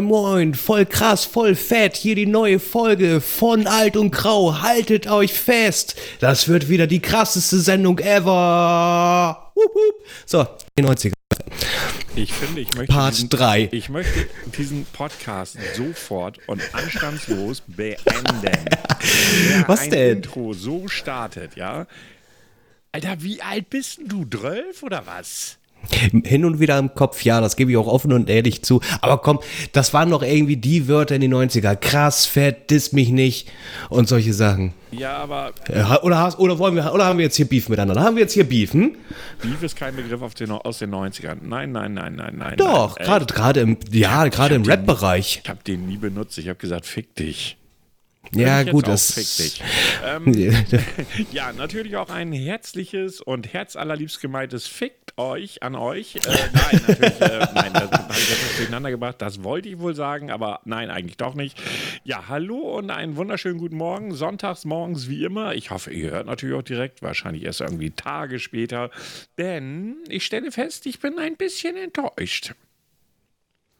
Moin, moin, voll krass, voll fett, hier die neue Folge von Alt und Grau, haltet euch fest, das wird wieder die krasseste Sendung ever. Wup, wup. So, die 90er. Ich finde, ich möchte, Part diesen, 3. ich möchte diesen Podcast sofort und anstandslos beenden. Wer Was ein denn? Intro so startet, ja. Alter, wie alt bist denn du? 12 oder was? Hin und wieder im Kopf, ja, das gebe ich auch offen und ehrlich zu. Aber komm, das waren doch irgendwie die Wörter in den 90er. Krass, fett, diss mich nicht und solche Sachen. Ja, aber Äh, Oder, oder, wollen wir, oder haben wir jetzt hier Beef miteinander? Haben wir jetzt hier Beef, hm? Beef ist kein Begriff den, aus den 90ern. Nein, nein, nein, nein, nein. Doch, nein. gerade im, ja, gerade im Rap-Bereich. Ich habe den nie benutzt. Ich habe gesagt, fick dich. Ja, gut, das. Ähm, ja, natürlich auch ein herzliches und herzallerliebst gemeintes Fickt euch an euch. Äh, nein, natürlich, äh, nein, das habe ich jetzt durcheinander gebracht. Das wollte ich wohl sagen, aber nein, eigentlich doch nicht. Ja, hallo und einen wunderschönen guten Morgen. Sonntags morgens wie immer. Ich hoffe, ihr hört natürlich auch direkt, wahrscheinlich erst irgendwie Tage später. Denn ich stelle fest, ich bin ein bisschen enttäuscht.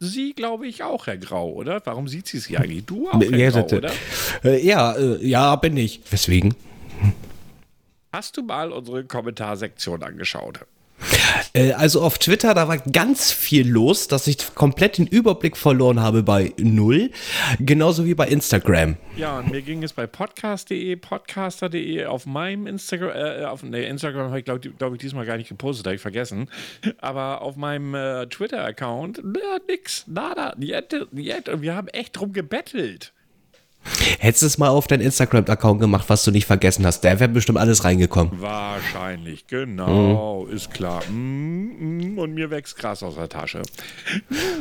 Sie, glaube ich, auch, Herr Grau, oder? Warum sieht sie sie eigentlich? Du auch, Herr Ja, Grau, oder? Äh, ja, äh, ja, bin ich. Weswegen? Hast du mal unsere Kommentarsektion angeschaut? Äh, also auf Twitter, da war ganz viel los, dass ich komplett den Überblick verloren habe bei null. Genauso wie bei Instagram. Ja, und mir ging es bei podcast.de, podcaster.de, auf meinem Instagram, äh, auf nee, Instagram habe ich glaube glaub ich diesmal gar nicht gepostet, habe ich vergessen. Aber auf meinem äh, Twitter-Account, nix, nada, yet, yet. Und wir haben echt drum gebettelt. Hättest du es mal auf deinen Instagram-Account gemacht, was du nicht vergessen hast, der wäre bestimmt alles reingekommen. Wahrscheinlich, genau, ist klar. Mm, mm, und mir wächst Gras aus der Tasche.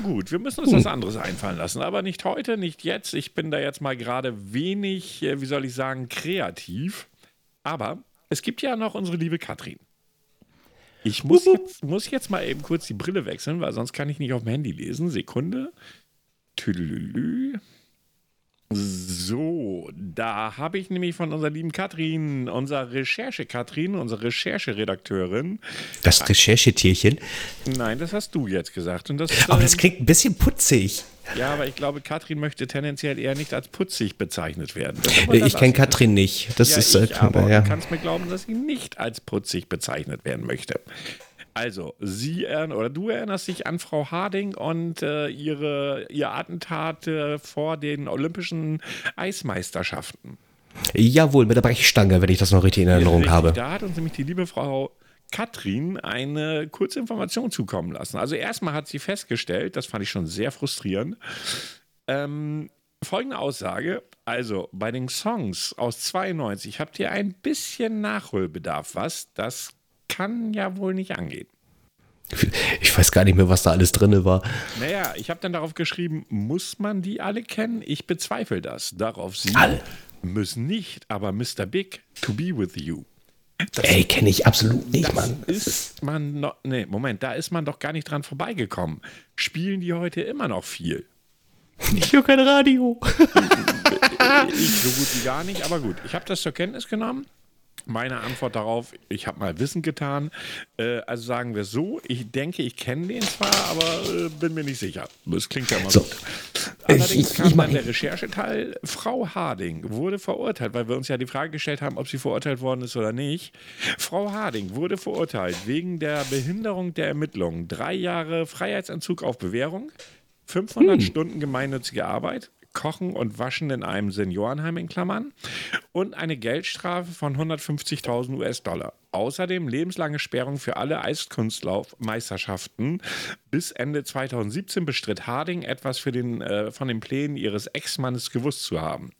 Gut, wir müssen uns was anderes einfallen lassen, aber nicht heute, nicht jetzt. Ich bin da jetzt mal gerade wenig, äh, wie soll ich sagen, kreativ. Aber es gibt ja noch unsere liebe Katrin. Ich muss jetzt, muss jetzt mal eben kurz die Brille wechseln, weil sonst kann ich nicht auf dem Handy lesen. Sekunde. Tüdelülü. So, da habe ich nämlich von unserer lieben Katrin, unserer Recherche-Katrin, unsere Rechercheredakteurin. Das Recherchetierchen. Nein, das hast du jetzt gesagt. Und das, Aber das ähm, klingt ein bisschen putzig. ja, aber ich glaube, Katrin möchte tendenziell eher nicht als putzig bezeichnet werden. Äh, Ich kenne Katrin nicht. Das ja, ist äh, ich aber, ja. du kannst mir glauben, dass sie nicht als putzig bezeichnet werden möchte. Also, sie oder du erinnerst dich an Frau Harding und äh, ihre, ihr Attentat äh, vor den Olympischen Eismeisterschaften. Jawohl, mit der Brechstange, wenn ich das noch richtig in Erinnerung Richtig, habe. Da hat uns nämlich die liebe Frau Katrin eine kurze Information zukommen lassen. Also erstmal hat sie festgestellt, das fand ich schon sehr frustrierend, ähm, folgende Aussage, also bei den Songs aus 92 habt ihr ein bisschen Nachholbedarf, was? Das kann ja wohl nicht angehen. Ich weiß gar nicht mehr, was da alles drin war. Naja, ich habe dann darauf geschrieben, muss man die alle kennen? Ich bezweifle das. Darauf sie Alle. müssen nicht, aber Mr. Big, to be with you. Ey, kenne ich absolut nicht, Das Mann. ist man noch. Nee, Moment, da ist man doch gar nicht dran vorbeigekommen. Spielen die heute immer noch viel? Ich höre kein Radio. Ich so gut wie gar nicht, aber gut. Ich habe das zur Kenntnis genommen. Meine Antwort darauf, ich habe mal Wissen getan. Äh, also sagen wir so, ich denke, ich kenne den zwar, aber äh, bin mir nicht sicher. Das klingt ja mal So. gut. Allerdings Ich- ich- kam ich dann der Rechercheteil, Frau Harding wurde verurteilt, weil wir uns ja die Frage gestellt haben, ob sie verurteilt worden ist oder nicht. Frau Harding wurde verurteilt wegen der Behinderung der Ermittlungen. Drei Jahre Freiheitsentzug auf Bewährung, 500 Stunden gemeinnützige Arbeit, Kochen und Waschen in einem Seniorenheim in Klammern und eine Geldstrafe von 150.000 US-Dollar. Außerdem lebenslange Sperrung für alle Eiskunstlaufmeisterschaften. Bis Ende 2017 bestritt Harding etwas für den, äh, von den Plänen ihres Ex-Mannes gewusst zu haben.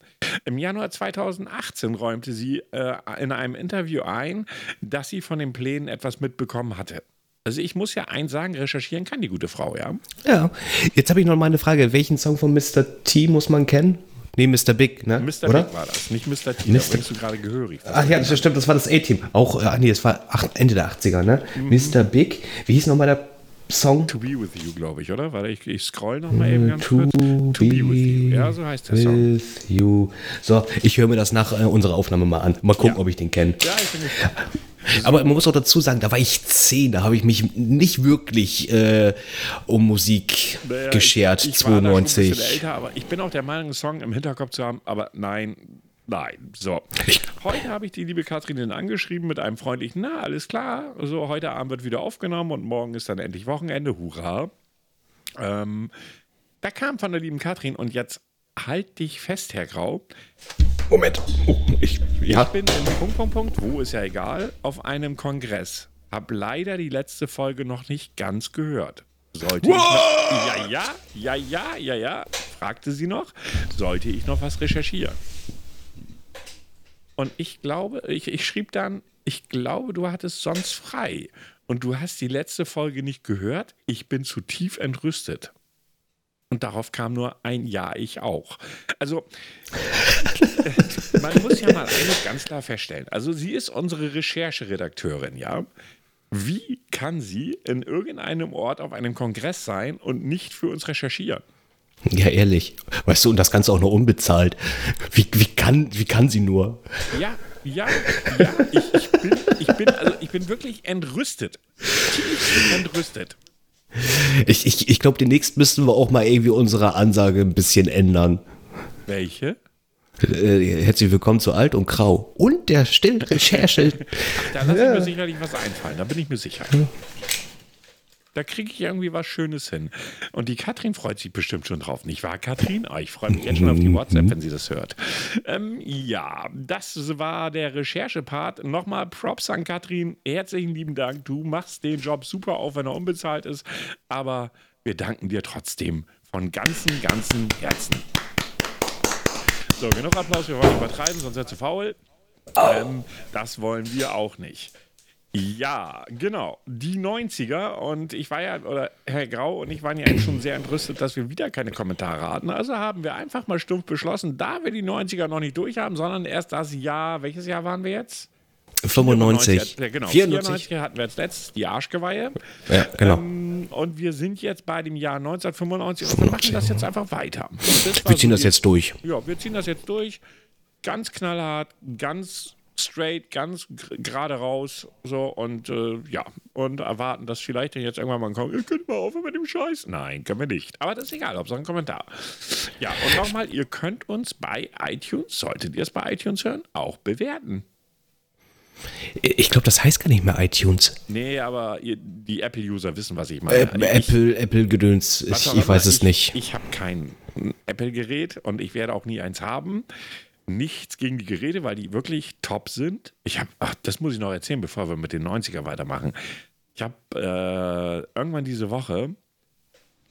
Im Januar 2018 räumte sie äh, in einem Interview ein, dass sie von den Plänen etwas mitbekommen hatte. Also ich muss ja eins sagen, recherchieren kann die gute Frau, ja. Ja. Jetzt habe ich noch mal eine Frage. Welchen Song von Mr. T muss man kennen? Nee, Mr. Big, ne? Mr. Oder? Big war das, nicht Mr. T, da Mr. bringst du gerade gehörig. Ach ja, das stimmt, das war das A-Team. Auch, äh, nee, das war Ende der 80er, ne? Mhm. Mr. Big. Wie hieß nochmal der Song? To be with you, glaube ich, oder? Warte, ich, ich scroll noch mal eben ganz Äh, To, kurz. To be with you. Ja, so heißt der Song. With you. So, ich höre mir das nach äh, unserer Aufnahme mal an. Mal gucken, Ja. ob ich den kenne. Ja, ich bin gespannt. Aber man muss auch dazu sagen, da war ich zehn, da habe ich mich nicht wirklich äh, um Musik Naja, geschert, ich, ich War da schon ein 92. bisschen älter, aber ich bin auch der Meinung, einen Song im Hinterkopf zu haben, aber nein, nein. So. Heute habe ich die liebe Kathrin angeschrieben mit einem freundlichen, na, alles klar. So, heute Abend wird wieder aufgenommen und morgen ist dann endlich Wochenende. Hurra. Ähm, da kam von der lieben Katrin und jetzt halt dich fest, Herr Grau. Moment. Oh, ich, ja. Ich bin in Punkt, Punkt, Punkt, wo ist ja egal, auf einem Kongress. Hab leider die letzte Folge noch nicht ganz gehört. Sollte ich noch, ja, ja, ja, ja, ja, ja, fragte sie noch, sollte ich noch was recherchieren? Und ich glaube, ich, ich schrieb dann, ich glaube, du hattest sonst frei und du hast die letzte Folge nicht gehört. Ich bin zu tief entrüstet. Und darauf kam nur ein Ja, ich auch. Also, man muss ja mal eines ganz klar feststellen. Also, sie ist unsere Rechercheredakteurin, ja. Wie kann sie in irgendeinem Ort auf einem Kongress sein und nicht für uns recherchieren? Ja, ehrlich. Weißt du, und das Ganze auch noch unbezahlt. Wie, wie, kann, wie kann sie nur? Ja, ja, ja, ich, ich, bin, ich, bin, also ich bin wirklich entrüstet. Tief entrüstet. Ich, ich, ich glaube, demnächst müssten wir auch mal irgendwie unsere Ansage ein bisschen ändern. Welche? Äh, herzlich willkommen zu Alt und Grau. Und der Stillrecherche. Da lasse ich mir sicherlich was einfallen, da bin ich mir sicher. Da kriege ich irgendwie was Schönes hin. Und die Katrin freut sich bestimmt schon drauf, nicht wahr, Katrin? Ah, ich freue mich jetzt schon auf die WhatsApp, wenn sie das hört. Ähm, ja, das war der Recherche-Part. Nochmal Props an Katrin. Herzlichen lieben Dank. Du machst den Job super, auch wenn er unbezahlt ist. Aber wir danken dir trotzdem von ganzem, ganzem Herzen. So, genug Applaus. Wir wollen nicht übertreiben, sonst wird zu faul. Ähm, das wollen wir auch nicht. Ja, genau. Die 90er und ich war ja, oder Herr Grau und ich waren ja eigentlich schon sehr entrüstet, dass wir wieder keine Kommentare hatten. Also haben wir einfach mal stumpf beschlossen, da wir die 90er noch nicht durch haben, sondern erst das Jahr, welches Jahr waren wir jetzt? 95. Ja, genau. 94. 94 hatten wir jetzt letztes, die Arschgeweihe. Ja, genau. Ähm, und wir sind jetzt bei dem Jahr 1995 und wir machen das jetzt einfach weiter. Wir ziehen so das jetzt durch. ja, wir ziehen das jetzt durch. Ganz knallhart, ganz straight, ganz gerade raus. So und äh, ja, und erwarten, dass vielleicht dann jetzt irgendwann mal kommt, ihr könnt mal aufhören mit dem Scheiß. Nein, können wir nicht. Aber das ist egal, Hauptsache ein Kommentar. Ja, und nochmal, ihr könnt uns bei iTunes, solltet ihr es bei iTunes hören, auch bewerten. Ich glaube, das heißt gar nicht mehr iTunes. Nee, aber ihr, die Apple-User wissen, was ich meine. Äh, Ich- Apple, Apple Gedöns. Was Ich, ich weiß es ich, nicht. Ich habe kein Apple-Gerät und ich werde auch nie eins haben. Nichts gegen die Geräte, weil die wirklich top sind. Ich habe, ach, das muss ich noch erzählen, bevor wir mit den 90er weitermachen. Ich habe äh, irgendwann diese Woche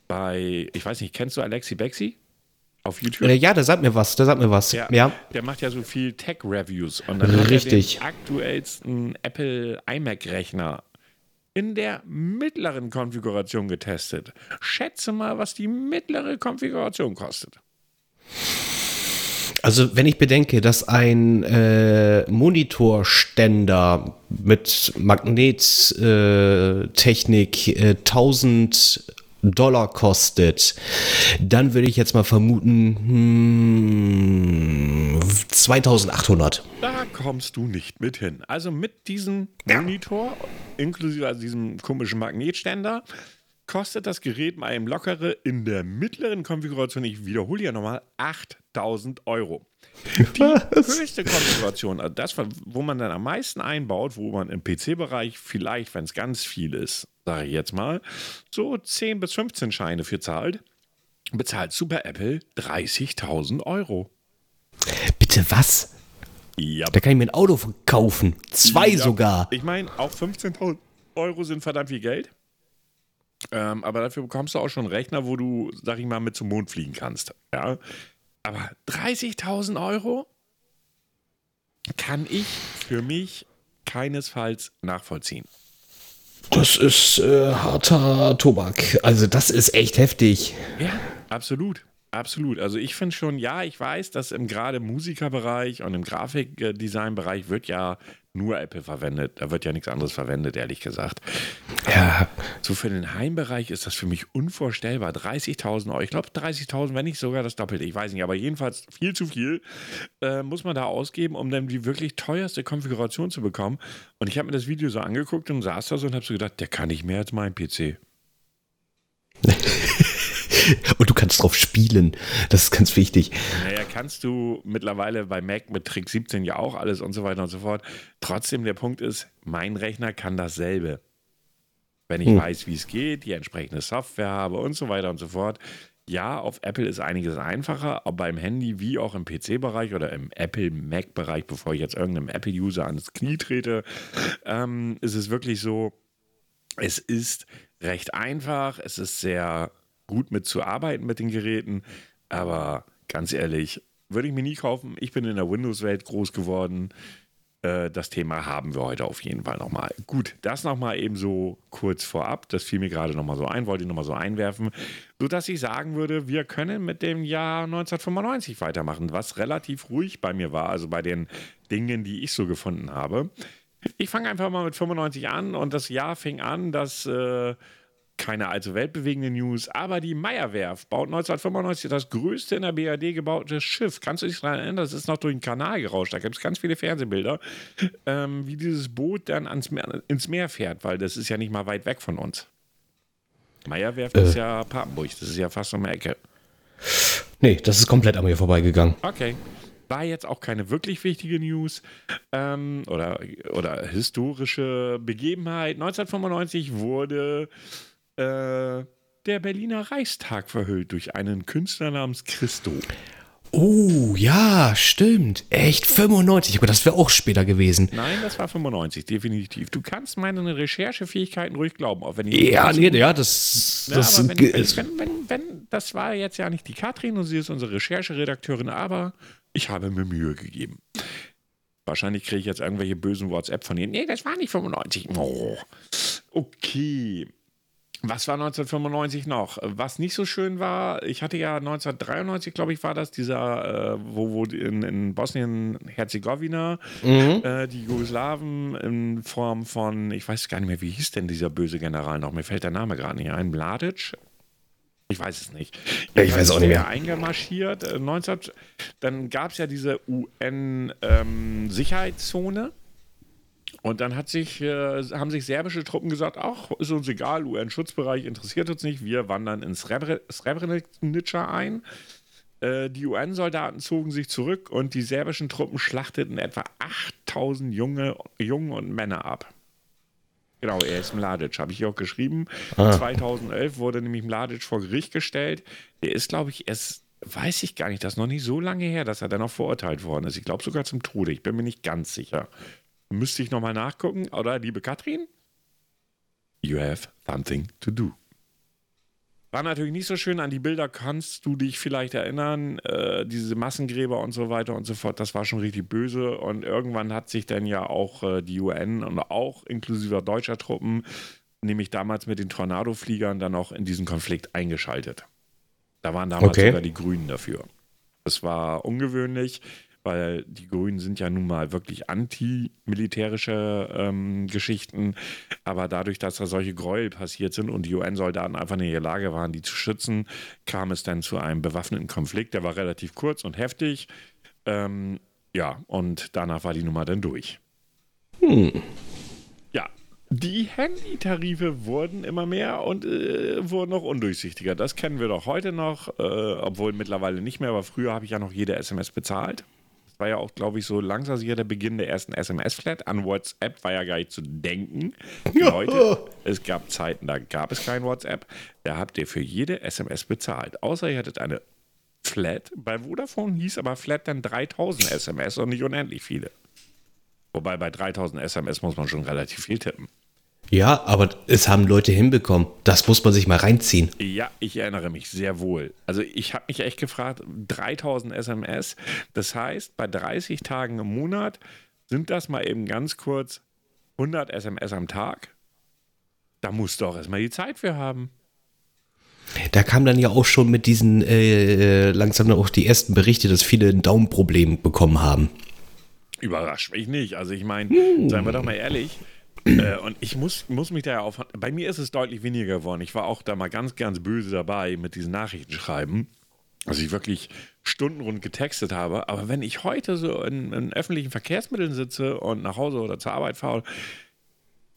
bei, ich weiß nicht, kennst du Alexi Bexi auf YouTube? Äh, ja, da sagt mir was. Da sagt mir was. Der, ja. der macht ja so viel Tech-Reviews. Und dann hat Richtig. er den aktuellsten Apple iMac-Rechner in der mittleren Konfiguration getestet. Schätze mal, was die mittlere Konfiguration kostet. Also, wenn ich bedenke, dass ein äh, Monitorständer mit Magnettechnik äh, äh, 1000 Dollar kostet, dann würde ich jetzt mal vermuten, hm, 2800. Da kommst du nicht mit hin. Also mit diesem Monitor, inklusive also diesem komischen Magnetständer, kostet das Gerät mal im lockere in der mittleren Konfiguration, ich wiederhole ja nochmal, 8000 Euro. Die höchste Konfiguration, also das, wo man dann am meisten einbaut, wo man im PC-Bereich vielleicht, wenn es ganz viel ist, sage ich jetzt mal, so 10 bis 15 Scheine für zahlt, bezahlt Super Apple 30.000 Euro. Bitte was? Ja, Da kann ich mir ein Auto kaufen. Zwei Ja, sogar. Ich meine, auch 15.000 Euro sind verdammt viel Geld. Ähm, aber dafür bekommst du auch schon einen Rechner, wo du, sag ich mal, mit zum Mond fliegen kannst. Ja. Aber 30.000 Euro kann ich für mich keinesfalls nachvollziehen. Das ist äh, harter Tobak. Also, das ist echt heftig. Ja, absolut. Absolut. Also ich finde schon, ja, ich weiß, dass im gerade Musikerbereich und im Grafikdesignbereich wird ja nur Apple verwendet. Da wird ja nichts anderes verwendet, ehrlich gesagt. Ja. So für den Heimbereich ist das für mich unvorstellbar. 30.000 Euro. Ich glaube 30.000, wenn nicht sogar das Doppelte. Ich weiß nicht, aber jedenfalls viel zu viel äh, muss man da ausgeben, um dann die wirklich teuerste Konfiguration zu bekommen. Und ich habe mir das Video so angeguckt und saß da so und habe so gedacht, der kann nicht mehr als mein PC. Und du kannst drauf spielen. Das ist ganz wichtig. Naja, kannst du mittlerweile bei Mac mit Trick 17 ja auch alles und so weiter und so fort. Trotzdem, der Punkt ist, mein Rechner kann dasselbe. Wenn ich hm. weiß, wie es geht, die entsprechende Software habe und so weiter und so fort. Ja, auf Apple ist einiges einfacher, aber beim Handy wie auch im PC-Bereich oder im Apple-Mac-Bereich, bevor ich jetzt irgendeinem Apple-User ans Knie trete, ähm, ist es wirklich so, es ist recht einfach, es ist sehr gut mitzuarbeiten mit den Geräten. Aber ganz ehrlich, würde ich mir nie kaufen. Ich bin in der Windows-Welt groß geworden. Äh, das Thema haben wir heute auf jeden Fall nochmal. Gut, das nochmal eben so kurz vorab. Das fiel mir gerade nochmal so ein, wollte ich nochmal so einwerfen, sodass ich sagen würde, wir können mit dem Jahr 1995 weitermachen, was relativ ruhig bei mir war, also bei den Dingen, die ich so gefunden habe. Ich fange einfach mal mit 95 an und das Jahr fing an, dass äh, keine allzu weltbewegende News, aber die Meyerwerft baut 1995 das größte in der BRD gebaute Schiff. Kannst du dich daran erinnern? Das ist noch durch den Kanal gerauscht. Da gibt es ganz viele Fernsehbilder, ähm, wie dieses Boot dann ans Meer, ins Meer fährt, weil das ist ja nicht mal weit weg von uns. Meyerwerft äh. ist ja Papenburg, das ist ja fast um die Ecke. Nee, das ist komplett an mir vorbeigegangen. Okay. War jetzt auch keine wirklich wichtige News ähm, oder, oder historische Begebenheit. 1995 wurde äh, der Berliner Reichstag verhüllt durch einen Künstler namens Christo. Oh, ja, stimmt. Echt 95. Aber das wäre auch später gewesen. Nein, das war 95, definitiv. Du kannst meine Recherchefähigkeiten ruhig glauben, auch wenn ich. Ja, nee, ja, das. das ja, wenn, wenn, wenn, wenn, das war jetzt ja nicht die Katrin und sie ist unsere Rechercheredakteurin, aber ich habe mir Mühe gegeben. Wahrscheinlich kriege ich jetzt irgendwelche bösen WhatsApp von ihnen. Nee, das war nicht 95. Oh. Okay. Was war 1995 noch? Was nicht so schön war, ich hatte ja 1993, glaube ich, war das, dieser, äh, wo, wo in, in Bosnien-Herzegowina mhm. äh, die Jugoslawen in Form von, ich weiß gar nicht mehr, wie hieß denn dieser böse General noch? Mir fällt der Name gerade nicht ein. Mladic? Ich weiß es nicht. Ja, ich weiß auch nicht mehr. Eingemarschiert. Äh, 19, dann gab es ja diese UN-Sicherheitszone. Ähm, und dann sich, äh, haben sich serbische Truppen gesagt, ach, ist uns egal, UN-Schutzbereich interessiert uns nicht, wir wandern in Srebrenica ein. Äh, die UN-Soldaten zogen sich zurück und die serbischen Truppen schlachteten etwa 8000 Junge, Jungen und Männer ab. Genau, er ist Mladic, habe ich hier auch geschrieben. Ah. 2011 wurde nämlich Mladic vor Gericht gestellt. Der ist, glaube ich, erst, weiß ich gar nicht, das ist noch nicht so lange her, dass er dann auch verurteilt worden ist. Ich glaube sogar zum Tode, ich bin mir nicht ganz sicher. Müsste ich nochmal nachgucken, oder liebe Katrin? You have something to do. War natürlich nicht so schön. An die Bilder kannst du dich vielleicht erinnern. Äh, diese Massengräber und so weiter und so fort, das war schon richtig böse. Und irgendwann hat sich dann ja auch äh, die UN und auch inklusive deutscher Truppen, nämlich damals mit den Tornado-Fliegern, dann auch in diesen Konflikt eingeschaltet. Da waren damals okay. sogar die Grünen dafür. Das war ungewöhnlich weil die Grünen sind ja nun mal wirklich anti-militärische ähm, Geschichten. Aber dadurch, dass da solche Gräuel passiert sind und die UN-Soldaten einfach nicht in der Lage waren, die zu schützen, kam es dann zu einem bewaffneten Konflikt. Der war relativ kurz und heftig. Ähm, ja, und danach war die Nummer dann durch. Hm. Ja, die Handytarife wurden immer mehr und äh, wurden noch undurchsichtiger. Das kennen wir doch heute noch, äh, obwohl mittlerweile nicht mehr, aber früher habe ich ja noch jede SMS bezahlt war ja auch, glaube ich, so langsam sicher der Beginn der ersten SMS-Flat. An WhatsApp war ja gar nicht zu denken. Leute, es gab Zeiten, da gab es kein WhatsApp. Da habt ihr für jede SMS bezahlt. Außer ihr hattet eine Flat. Bei Vodafone hieß aber Flat dann 3000 SMS und nicht unendlich viele. Wobei bei 3000 SMS muss man schon relativ viel tippen. Ja, aber es haben Leute hinbekommen. Das muss man sich mal reinziehen. Ja, ich erinnere mich sehr wohl. Also ich habe mich echt gefragt, 3000 SMS, das heißt, bei 30 Tagen im Monat sind das mal eben ganz kurz 100 SMS am Tag. Da musst du auch erstmal die Zeit für haben. Da kam dann ja auch schon mit diesen äh, langsam auch die ersten Berichte, dass viele ein Daumenproblem bekommen haben. Überrascht mich nicht. Also ich meine, hm. seien wir doch mal ehrlich, äh, und ich muss, muss mich da ja auf. Bei mir ist es deutlich weniger geworden. Ich war auch da mal ganz, ganz böse dabei mit diesen Nachrichtenschreiben. Also ich wirklich stundenrund getextet habe. Aber wenn ich heute so in, in öffentlichen Verkehrsmitteln sitze und nach Hause oder zur Arbeit fahre,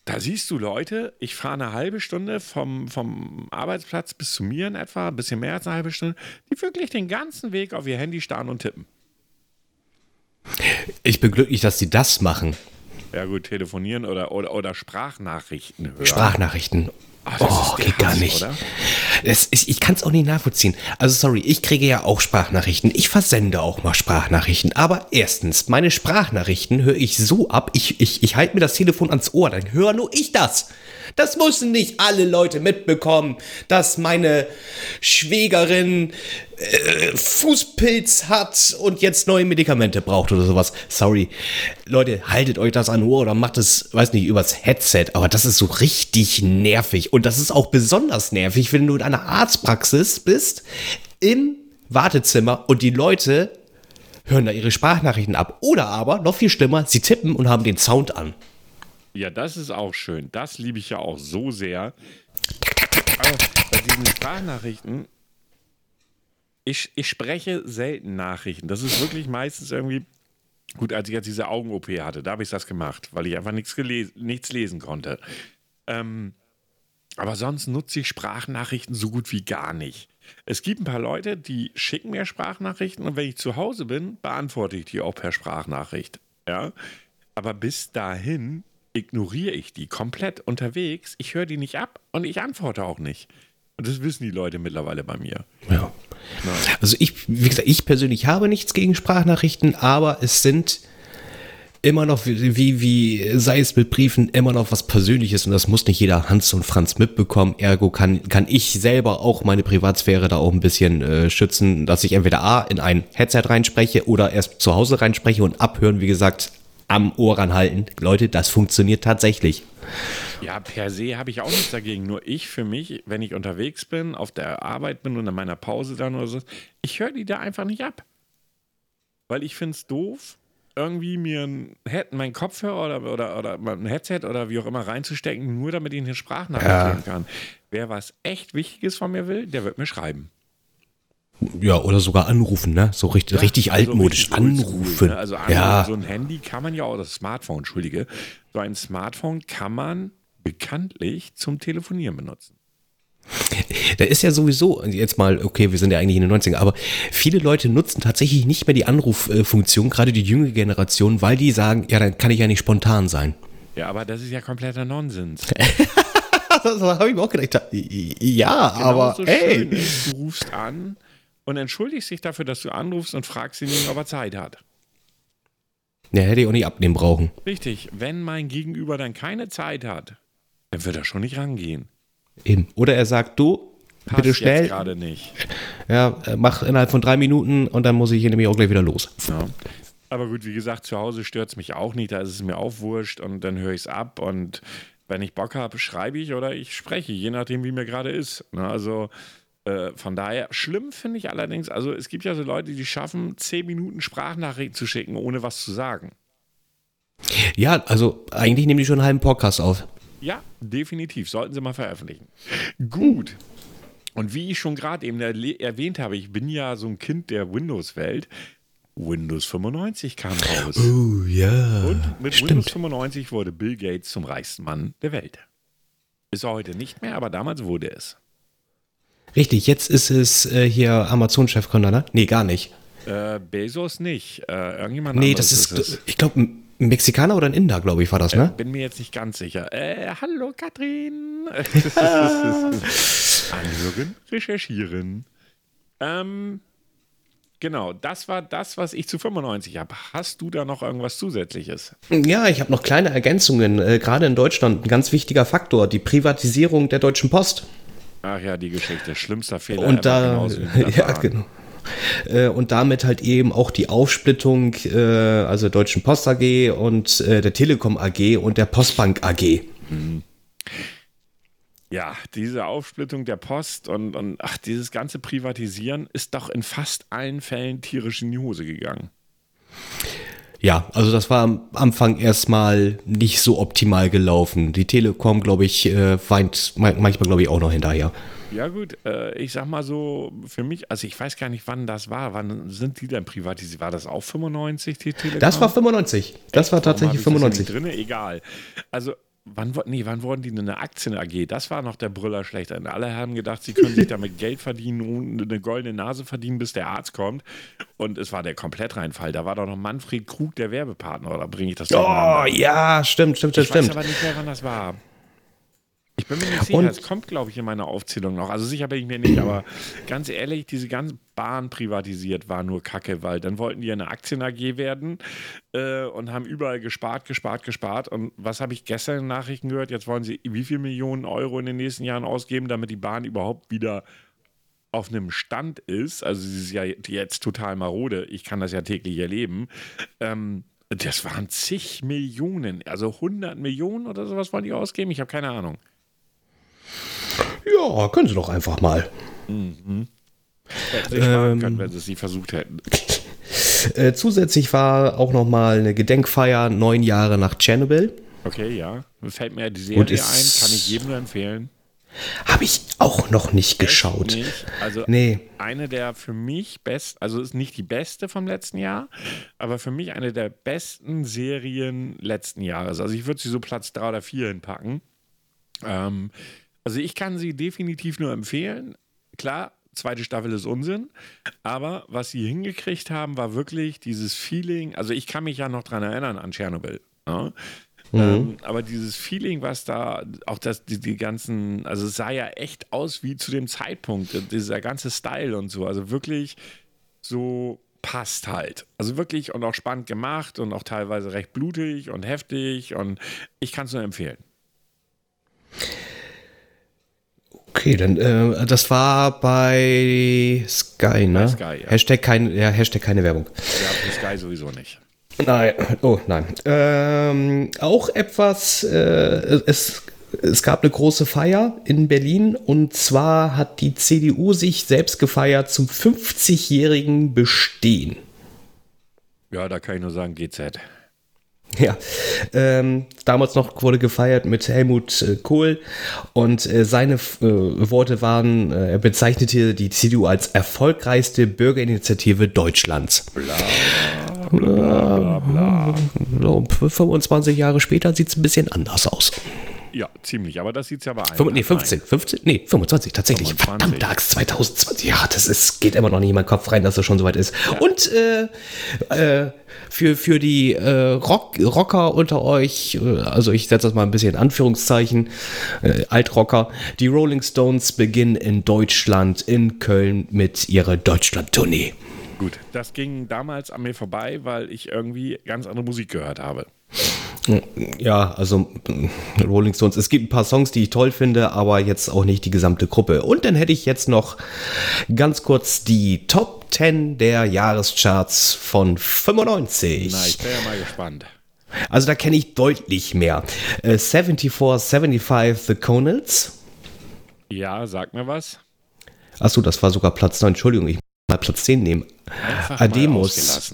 da siehst du Leute, ich fahre eine halbe Stunde vom, vom Arbeitsplatz bis zu mir in etwa, ein bisschen mehr als eine halbe Stunde, die wirklich den ganzen Weg auf ihr Handy starren und tippen. Ich bin glücklich, dass sie das machen. Ja gut, telefonieren oder, oder, oder Sprachnachrichten hören. Sprachnachrichten. Ach, oh, geht Hass, gar nicht. Ist, ich kann es auch nicht nachvollziehen. Also sorry, ich kriege ja auch Sprachnachrichten. Ich versende auch mal Sprachnachrichten. Aber erstens, meine Sprachnachrichten höre ich so ab, ich, ich, ich halte mir das Telefon ans Ohr, dann höre nur ich das. Das müssen nicht alle Leute mitbekommen, dass meine Schwägerin äh, Fußpilz hat und jetzt neue Medikamente braucht oder sowas. Sorry. Leute, haltet euch das an Ohr oder macht es, weiß nicht, übers Headset. Aber das ist so richtig nervig. Und das ist auch besonders nervig, wenn du in einer Arztpraxis bist, im Wartezimmer und die Leute hören da ihre Sprachnachrichten ab. Oder aber, noch viel schlimmer, sie tippen und haben den Sound an. Ja, das ist auch schön. Das liebe ich ja auch so sehr. Aber bei diesen Sprachnachrichten, ich, ich spreche selten Nachrichten. Das ist wirklich meistens irgendwie. Gut, als ich jetzt diese Augen-OP hatte, da habe ich das gemacht, weil ich einfach nichts, nichts lesen konnte. Ähm, aber sonst nutze ich Sprachnachrichten so gut wie gar nicht. Es gibt ein paar Leute, die schicken mir Sprachnachrichten und wenn ich zu Hause bin, beantworte ich die auch per Sprachnachricht. Ja? Aber bis dahin ignoriere ich die komplett unterwegs. Ich höre die nicht ab und ich antworte auch nicht. Und das wissen die Leute mittlerweile bei mir. Ja. Also ich, wie gesagt, ich persönlich habe nichts gegen Sprachnachrichten, aber es sind immer noch, wie, wie sei es mit Briefen, immer noch was Persönliches und das muss nicht jeder Hans und Franz mitbekommen. Ergo kann, kann ich selber auch meine Privatsphäre da auch ein bisschen äh, schützen, dass ich entweder A in ein Headset reinspreche oder erst zu Hause reinspreche und abhören, wie gesagt, am Ohr ranhalten. Leute, das funktioniert tatsächlich. Ja, per se habe ich auch nichts dagegen. Nur ich für mich, wenn ich unterwegs bin, auf der Arbeit bin und in meiner Pause dann oder so, ich höre die da einfach nicht ab. Weil ich finde es doof, irgendwie mir ein, mein Kopfhörer oder, oder, oder ein Headset oder wie auch immer reinzustecken, nur damit ich eine Sprachnachricht ja. kann. Wer was echt Wichtiges von mir will, der wird mir schreiben. Ja, oder sogar anrufen, ne? So richtig, ja, richtig also altmodisch richtig anrufen. Ne? Also anrufen, ja. so ein Handy kann man ja auch, das Smartphone, entschuldige, so ein Smartphone kann man bekanntlich zum Telefonieren benutzen. Da ist ja sowieso, jetzt mal, okay, wir sind ja eigentlich in den 90ern, aber viele Leute nutzen tatsächlich nicht mehr die Anruffunktion, gerade die jüngere Generation, weil die sagen, ja, dann kann ich ja nicht spontan sein. Ja, aber das ist ja kompletter Nonsens. das habe ich mir auch gedacht. Ja, genau aber so ey. Ist, du rufst an, und entschuldigst dich dafür, dass du anrufst und fragst ihn, ob er Zeit hat. Ja, hätte ich auch nicht abnehmen brauchen. Richtig, wenn mein Gegenüber dann keine Zeit hat, dann wird er schon nicht rangehen. Eben. Oder er sagt, du, Passt bitte schnell. gerade nicht. Ja, äh, mach innerhalb von drei Minuten und dann muss ich hier nämlich auch gleich wieder los. Ja. Aber gut, wie gesagt, zu Hause stört es mich auch nicht, da ist es mir auch wurscht und dann höre ich es ab und wenn ich Bock habe, schreibe ich oder ich spreche, je nachdem, wie mir gerade ist. Also äh, von daher, schlimm finde ich allerdings, also es gibt ja so Leute, die schaffen, zehn Minuten Sprachnachrichten zu schicken, ohne was zu sagen. Ja, also eigentlich nehmen die schon einen halben Podcast auf. Ja, definitiv. Sollten sie mal veröffentlichen. Gut. Und wie ich schon gerade eben erwähnt habe, ich bin ja so ein Kind der Windows-Welt. Windows 95 kam raus. Oh ja. Und mit stimmt. Windows 95 wurde Bill Gates zum reichsten Mann der Welt. Ist er heute nicht mehr, aber damals wurde es. Richtig, jetzt ist es äh, hier Amazon-Chefgründer, ne? Nee, gar nicht. Äh, Bezos nicht. Äh, irgendjemand Nee, das ist, ist ich glaube, ein Mexikaner oder ein Inder, glaube ich, war das, ne? Äh, bin mir jetzt nicht ganz sicher. Äh, hallo, Katrin. Anhören, recherchieren. Ähm, genau, das war das, was ich zu 95 habe. Hast du da noch irgendwas Zusätzliches? Ja, ich habe noch kleine Ergänzungen. Äh, gerade in Deutschland ein ganz wichtiger Faktor, die Privatisierung der Deutschen Post. Ach ja, die Geschichte. Schlimmster Fehler. Und da, ja, genau. Äh, und damit halt eben auch die Aufsplittung, äh, also Deutschen Post AG und äh, der Telekom AG und der Postbank AG. Mhm. Ja, diese Aufsplittung der Post und, und ach, dieses ganze Privatisieren ist doch in fast allen Fällen tierisch in die Hose gegangen. Ja, also das war am Anfang erstmal nicht so optimal gelaufen. Die Telekom, glaube ich, äh, weint manchmal, glaube ich, auch noch hinterher. Ja, gut, äh, ich sag mal so, für mich, also ich weiß gar nicht, wann das war. Wann sind die denn privatisiert? War das auch 95, die Telekom? Das war 95. Das war tatsächlich 95. Drin? Egal. Also Wann, nee, wann wurden die in eine Aktien AG? Das war noch der Brüller schlechter. Alle haben gedacht, sie können sich damit Geld verdienen und eine goldene Nase verdienen, bis der Arzt kommt. Und es war der Komplettreinfall. Da war doch noch Manfred Krug der Werbepartner, oder bringe ich das Oh, ja, stimmt, stimmt, ich stimmt. Ich weiß aber nicht mehr, wann das war. Ich bin mir nicht sicher, es kommt, glaube ich, in meiner Aufzählung noch. Also sicher bin ich mir nicht, aber ganz ehrlich, diese ganze Bahn privatisiert war nur Kacke, weil dann wollten die eine Aktien-AG werden äh, und haben überall gespart, gespart, gespart. Und was habe ich gestern in Nachrichten gehört? Jetzt wollen sie wie viel Millionen Euro in den nächsten Jahren ausgeben, damit die Bahn überhaupt wieder auf einem Stand ist. Also sie ist ja jetzt total marode. Ich kann das ja täglich erleben. Ähm, das waren zig Millionen, also 100 Millionen oder sowas wollen die ausgeben. Ich habe keine Ahnung. Ja, können sie doch einfach mal. Mhm. Ähm, können, wenn sie es nicht versucht hätten. Äh, zusätzlich war auch noch mal eine Gedenkfeier neun Jahre nach Tschernobyl. Okay, ja. Fällt mir die Serie ein, kann ich jedem nur empfehlen. Habe ich auch noch nicht geschaut. Nicht. Also nee. eine der für mich besten, also ist nicht die beste vom letzten Jahr, aber für mich eine der besten Serien letzten Jahres. Also ich würde sie so Platz drei oder vier hinpacken. Ähm, also ich kann sie definitiv nur empfehlen. Klar, zweite Staffel ist Unsinn, aber was sie hingekriegt haben, war wirklich dieses Feeling. Also ich kann mich ja noch dran erinnern an Tschernobyl. Ja? Mhm. Ähm, aber dieses Feeling, was da, auch das, die, die ganzen, also es sah ja echt aus wie zu dem Zeitpunkt, dieser ganze Style und so. Also wirklich so passt halt. Also wirklich und auch spannend gemacht und auch teilweise recht blutig und heftig und ich kann es nur empfehlen. Okay, dann äh, das war bei Sky, ne? Bei Sky, ja. Hashtag, kein, ja, Hashtag keine Werbung. Ja, für Sky sowieso nicht. Nein, oh nein. Ähm, auch etwas, äh, es, es gab eine große Feier in Berlin und zwar hat die CDU sich selbst gefeiert zum 50-jährigen Bestehen. Ja, da kann ich nur sagen, GZ. Ja, ähm, damals noch wurde gefeiert mit Helmut äh, Kohl und äh, seine äh, Worte waren, äh, er bezeichnete die CDU als erfolgreichste Bürgerinitiative Deutschlands. Bla, bla, bla, bla. 25 Jahre später sieht es ein bisschen anders aus. Ja, ziemlich, aber das sieht es ja bei einem. Nee, 15, 15, nee, 25 tatsächlich. 25. Verdammt, Dax 2020. Ja, das ist, geht immer noch nicht in meinen Kopf rein, dass es schon soweit ist. Ja. Und äh, äh, für, für die äh, Rock, Rocker unter euch, äh, also ich setze das mal ein bisschen in Anführungszeichen, äh, Altrocker, die Rolling Stones beginnen in Deutschland, in Köln mit ihrer Deutschland-Tournee. Gut, das ging damals an mir vorbei, weil ich irgendwie ganz andere Musik gehört habe. Ja, also Rolling Stones. Es gibt ein paar Songs, die ich toll finde, aber jetzt auch nicht die gesamte Gruppe. Und dann hätte ich jetzt noch ganz kurz die Top 10 der Jahrescharts von 95. Na, ich bin ja mal gespannt. Also da kenne ich deutlich mehr. Äh, 74, 75 The Conals. Ja, sag mir was. Achso, das war sogar Platz 9. Entschuldigung, ich muss mal Platz 10 nehmen. Einfach Ademus.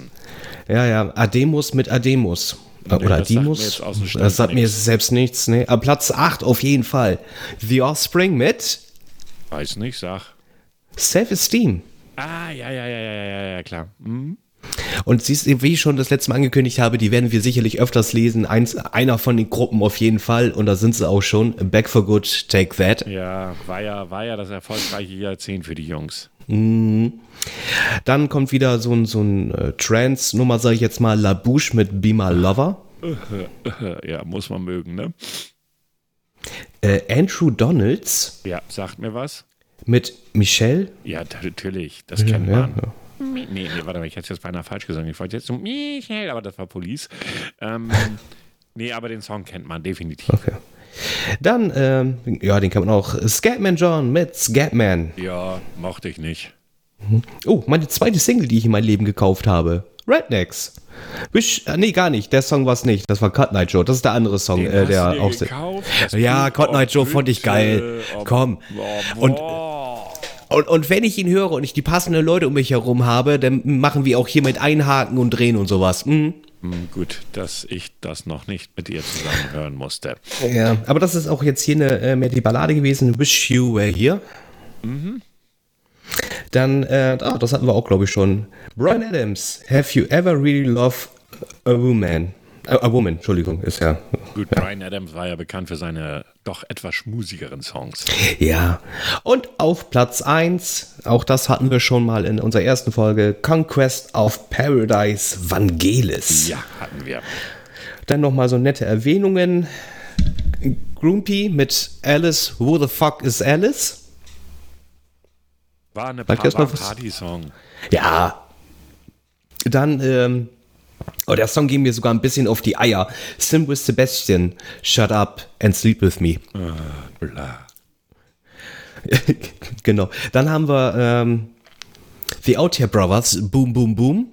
Ja, ja, Ademus mit Ademus. Nee, oder Dimus. Das sagt mir selbst nichts. Nee. Aber Platz 8 auf jeden Fall. The Offspring mit. Weiß nicht, sag. Self-Esteem. Ah, ja, ja, ja, ja, ja, ja, klar. Mhm. Und siehst du, wie ich schon das letzte Mal angekündigt habe, die werden wir sicherlich öfters lesen. Eins, einer von den Gruppen auf jeden Fall. Und da sind sie auch schon. Back for Good, Take That. Ja, war ja, war ja das erfolgreiche Jahrzehnt für die Jungs. Mhm. Dann kommt wieder so ein, so ein äh, Trance-Nummer, sage ich jetzt mal, La Bouche mit Be My Lover. Ja, muss man mögen, ne? Äh, Andrew Donalds. Ja, sagt mir was. Mit Michelle. Ja, natürlich, das kennt man. Ja, ja. Nee, nee, warte mal, ich hätte es jetzt beinahe falsch gesagt. Ich wollte jetzt so Michelle, aber das war Police. Ähm, nee, aber den Song kennt man definitiv. Okay. Dann, ähm, ja, den kann man auch. Scatman John mit Scatman. Ja, mochte ich nicht. Oh, meine zweite Single, die ich in meinem Leben gekauft habe. Rednecks. Wish, äh, nee, gar nicht. Der Song war es nicht. Das war Cut Night Joe. Das ist der andere Song, äh, der auch. Ja, oh, Eye Joe fand ich geil. Komm. Und-. Und, und wenn ich ihn höre und ich die passenden Leute um mich herum habe, dann machen wir auch hier mit Einhaken und Drehen und sowas. Mhm. Hm, Gut, dass ich das noch nicht mit dir zusammen hören musste. Ja, aber das ist auch jetzt hier eine, äh, mehr die Ballade gewesen. Wish You Were Here. Dann, äh, ah, das hatten wir auch, glaube ich, schon. Brian Adams, Have You Ever Really Loved a Woman? Äh, a Woman, Entschuldigung, ist ja. Gut, Brian Adams war ja bekannt für seine doch etwas schmusigeren Songs. Ja. Und auf Platz 1, auch das hatten wir schon mal in unserer ersten Folge, Conquest of Paradise Vangelis. Ja, hatten wir. Dann nochmal so nette Erwähnungen. Groupie mit Alice, Who the fuck is Alice? War eine. Party-Song. Ja. Dann, ähm, oh, der Song ging mir sogar ein bisschen auf die Eier. Sim with Sebastian, Shut Up and Sleep With Me. Bla. genau. Dann haben wir ähm, The Out Here Brothers, Boom Boom Boom.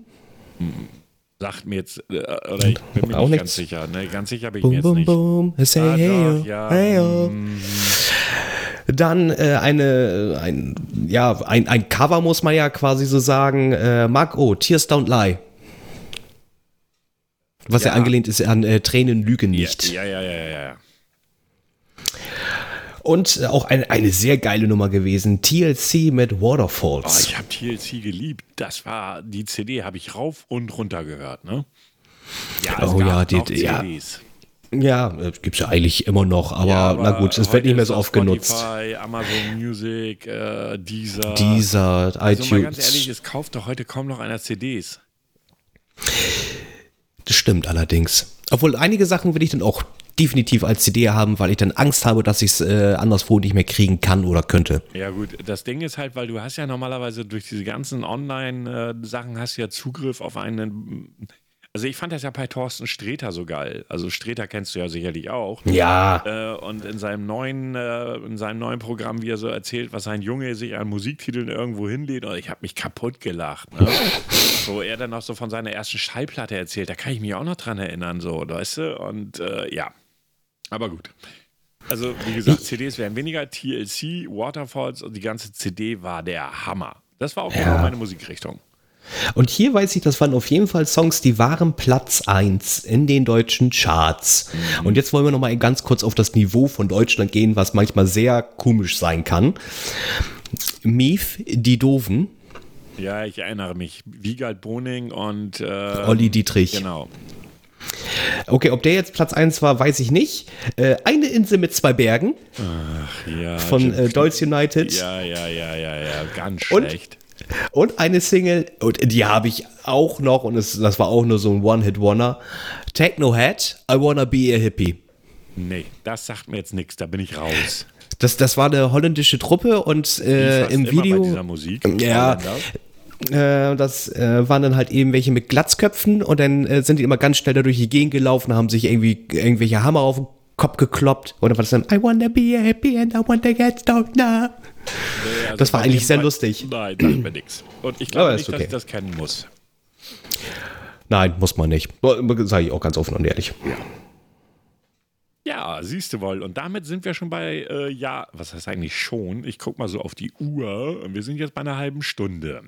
Sagt mir jetzt, äh, oder ich bin mir Auch nicht nichts. ganz sicher. Ne? Ganz sicher bin ich mir Boom jetzt Boom nicht. Boom, say Ah, hey, doch, ja, hey, mm, Dann äh, eine, ein, ja, ein, ein Cover muss man ja quasi so sagen. Äh, Mark O, Tears Don't Lie. Was ja, Ja. angelehnt ist an äh, Tränen lügen nicht. Ja, ja, ja, ja, ja. Und äh, auch eine, eine sehr geile Nummer gewesen. TLC mit Oh, Waterfalls. ich habe TLC geliebt. Das war, die CD habe ich rauf und runter gehört, ne? Ja, Oh ja, die- noch ja. CDs. ja, äh, gibt's ja eigentlich immer noch, aber, Ja, na gut, es wird nicht mehr so oft genutzt. Amazon Music, äh, Deezer. Dieser Also mal ganz iTunes. ehrlich, es kauft doch heute kaum noch einer CDs. Das stimmt allerdings. Obwohl einige Sachen will ich dann auch definitiv als CD haben, weil ich dann Angst habe, dass ich es äh, anderswo nicht mehr kriegen kann oder könnte. Ja gut, das Ding ist halt, weil du hast ja normalerweise durch diese ganzen Online-Sachen hast du ja Zugriff auf einen. Also ich fand das ja bei Thorsten Sträter so geil. Also Sträter kennst du ja sicherlich auch. Ja. Äh, und in seinem neuen, äh, in seinem neuen Programm, wie er so erzählt, was ein Junge sich an Musiktiteln irgendwo hinlädt, und ich habe mich kaputt gelacht. Ne? Wo er dann noch so von seiner ersten Schallplatte erzählt, da kann ich mich auch noch dran erinnern, so, weißt du? Und äh, ja, aber gut. Also, wie gesagt, CDs werden weniger. TLC, Waterfalls und die ganze CD war der Hammer. Das war auch genau meine Musikrichtung. Und hier weiß ich, das waren auf jeden Fall Songs, die waren Platz 1 in den deutschen Charts. Und jetzt wollen wir noch mal ganz kurz auf das Niveau von Deutschland gehen, was manchmal sehr komisch sein kann. Mief, die Doofen, Ja, ich erinnere mich. Wiegald Boning und äh, Olli Dietrich. Genau. Okay, ob der jetzt Platz 1 war, weiß ich nicht. Äh, eine Insel mit zwei Bergen Ja, von äh, Dolls United. Ja, ja, ja, ja, ja, ganz schlecht. Und eine Single, und die habe ich auch noch, und es, das war auch nur so ein One-Hit-Wonder. Techno Head, I Wanna Be a Hippie. Nee, das sagt mir jetzt nichts, da bin ich raus. Das, das war eine holländische Truppe und äh, im immer Bei Video. dieser Musik. Ja. Äh, das äh, waren dann halt eben welche mit Glatzköpfen und dann äh, sind die immer ganz schnell da durch die Gegend gelaufen, haben sich irgendwie irgendwelche Hammer auf den Kopf gekloppt. Und dann war das dann I wanna be a hippie and I wanna get stoned now. Nee, also Das war eigentlich sehr bei- lustig. Nein, sagt mir nichts. Und ich glaube nicht, ist dass okay. ich das kennen muss. Nein, muss man nicht. Sage ich auch ganz offen und ehrlich. Ja, siehst du wohl. Und damit sind wir schon bei, äh, ja, was heißt eigentlich schon? Ich gucke mal so auf die Uhr. Und wir sind jetzt bei einer halben Stunde.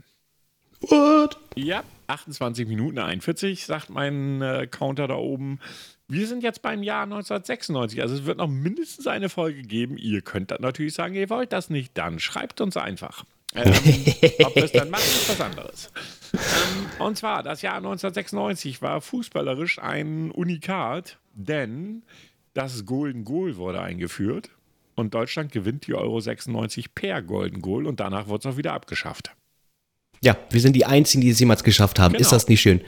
What? Ja, 28 Minuten 41, sagt mein äh, Counter da oben. Wir sind jetzt beim Jahr 1996. Also es wird noch mindestens eine Folge geben. Ihr könnt dann natürlich sagen, ihr wollt das nicht. Dann schreibt uns einfach. Ähm, ob wir es dann machen, ist was anderes. Ähm, und zwar, das Jahr 1996 war fußballerisch ein Unikat, denn das Golden Goal wurde eingeführt und Deutschland gewinnt die Euro 96 per Golden Goal und danach wurde es auch wieder abgeschafft. Ja, wir sind die Einzigen, die es jemals geschafft haben. Genau. Ist das nicht schön?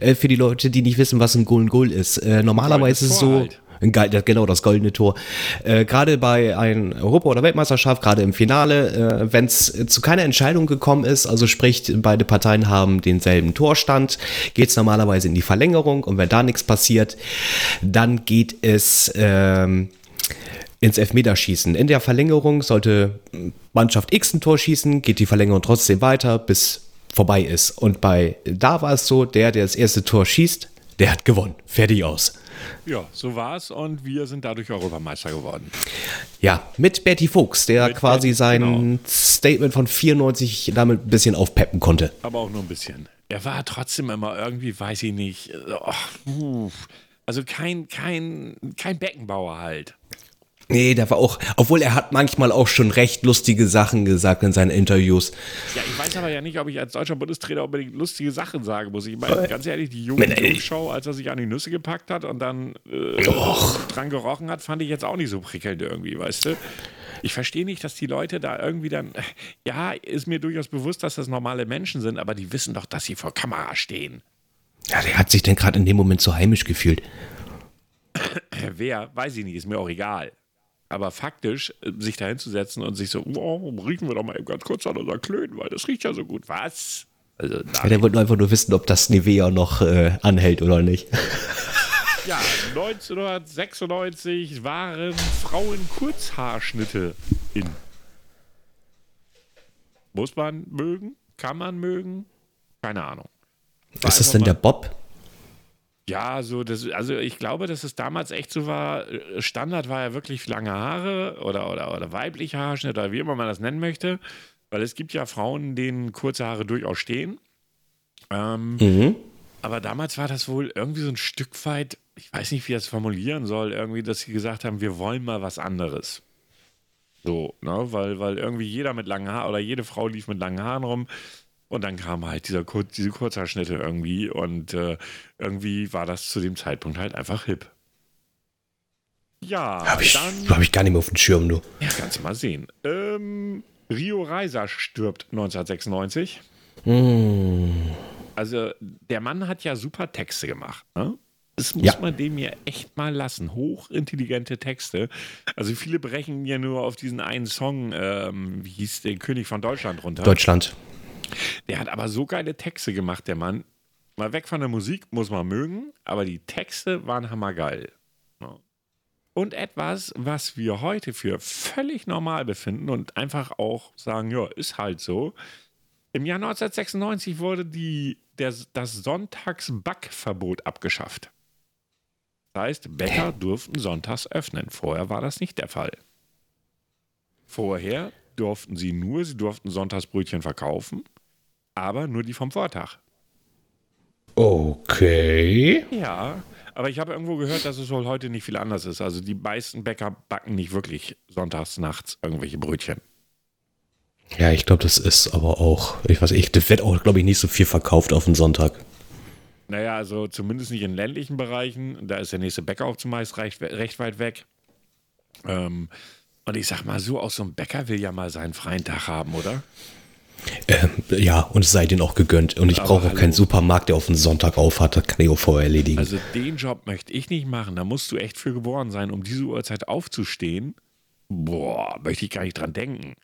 Äh, für die Leute, die nicht wissen, was ein Golden Goal ist. Äh, normalerweise ist es so. halt. Genau, das goldene Tor. Äh, gerade bei einer Europa- oder Weltmeisterschaft, gerade im Finale, äh, wenn es zu keiner Entscheidung gekommen ist, also sprich, beide Parteien haben denselben Torstand, geht es normalerweise in die Verlängerung und wenn da nichts passiert, dann geht es ähm, ins Elfmeterschießen. In der Verlängerung sollte Mannschaft X ein Tor schießen, geht die Verlängerung trotzdem weiter bis vorbei ist. Und bei da war es so, der, der das erste Tor schießt, der hat gewonnen. Fertig aus. Ja, so war's und wir sind dadurch Europameister geworden. Ja, mit Bertie Fuchs, der Mit quasi Berti, sein genau. Statement von 94 damit ein bisschen aufpeppen konnte. Aber auch nur ein bisschen. Er war trotzdem immer irgendwie, weiß ich nicht, oh, also kein, kein, kein Beckenbauer halt. Nee, der war auch, obwohl er hat manchmal auch schon recht lustige Sachen gesagt in seinen Interviews. Ja, ich weiß aber ja nicht, ob ich als deutscher Bundestrainer unbedingt lustige Sachen sagen muss. Ich meine, ganz ehrlich, die äh, Show, als er sich an die Nüsse gepackt hat und dann äh, dran gerochen hat, fand ich jetzt auch nicht so prickelnd irgendwie, weißt du? Ich verstehe nicht, dass die Leute da irgendwie dann, ja, ist mir durchaus bewusst, dass das normale Menschen sind, aber die wissen doch, dass sie vor Kamera stehen. Ja, der hat sich denn gerade in dem Moment so heimisch gefühlt. Äh, Wer, weiß ich nicht, ist mir auch egal. Aber faktisch, äh, sich da hinzusetzen und sich so, oh, riechen wir doch mal eben ganz kurz an unser Klönen, weil das riecht ja so gut. Was? Also, Ja, der wollte einfach nur wissen, ob das Nivea noch äh, anhält oder nicht. Ja, 1996 waren Frauen Kurzhaarschnitte in. Muss man mögen? Kann man mögen? Keine Ahnung. War Ist das denn der Bob? Ja, so das, also ich glaube, dass es damals echt so war. äh, Standard war ja wirklich lange Haare oder, oder, oder weibliche Haarschnitt oder wie immer man das nennen möchte. Weil es gibt ja Frauen, denen kurze Haare durchaus stehen. Ähm, Mhm. aber damals war das wohl irgendwie so ein Stück weit, ich weiß nicht, wie ich das formulieren soll, irgendwie, dass sie gesagt haben, wir wollen mal was anderes. So, ne, weil, weil irgendwie jeder mit langen Haaren oder jede Frau lief mit langen Haaren rum. Und dann kam halt dieser, Kur- diese Kurzhaarschnitte irgendwie und äh, irgendwie war das zu dem Zeitpunkt halt einfach hip. Ja, Hab ich, hab ich gar nicht mehr auf dem Schirm, du. ja, kannst du mal sehen. Ähm, Rio Reiser stirbt 1996. Also, der Mann hat ja super Texte gemacht. Ne? Das muss Ja. man dem ja echt mal lassen. Hochintelligente Texte. Also, viele brechen ja nur auf diesen einen Song, ähm, wie hieß der König von Deutschland runter. Deutschland. Der hat aber so geile Texte gemacht, der Mann. Mal weg von der Musik, muss man mögen, aber die Texte waren hammergeil. Und etwas, was wir heute für völlig normal befinden und einfach auch sagen, ja, ist halt so. Im Jahr 1996 wurde die, der, das Sonntagsbackverbot abgeschafft. Das heißt, Bäcker durften sonntags öffnen. Vorher war das nicht der Fall. Vorher durften sie nur, sie durften Sonntagsbrötchen verkaufen, aber nur die vom Vortag. Okay. Ja, aber ich habe irgendwo gehört, dass es wohl heute nicht viel anders ist. Also die meisten Bäcker backen nicht wirklich sonntags nachts irgendwelche Brötchen. Ja, ich glaube, das ist aber auch, ich weiß nicht, das wird auch, glaube ich, nicht so viel verkauft auf den Sonntag. Naja, also zumindest nicht in ländlichen Bereichen. Da ist der nächste Bäcker auch zumeist recht, recht weit weg. Ähm, und ich sag mal so, auch so ein Bäcker will ja mal seinen freien Tag haben, oder? Ähm, ja, und es sei denen auch gegönnt. Und ich brauche auch keinen Supermarkt, der auf den Sonntag auf hat. Das kann ich auch vorher erledigen. Also den Job möchte ich nicht machen. Da musst du echt für geboren sein, um diese Uhrzeit aufzustehen. Boah, möchte ich gar nicht dran denken.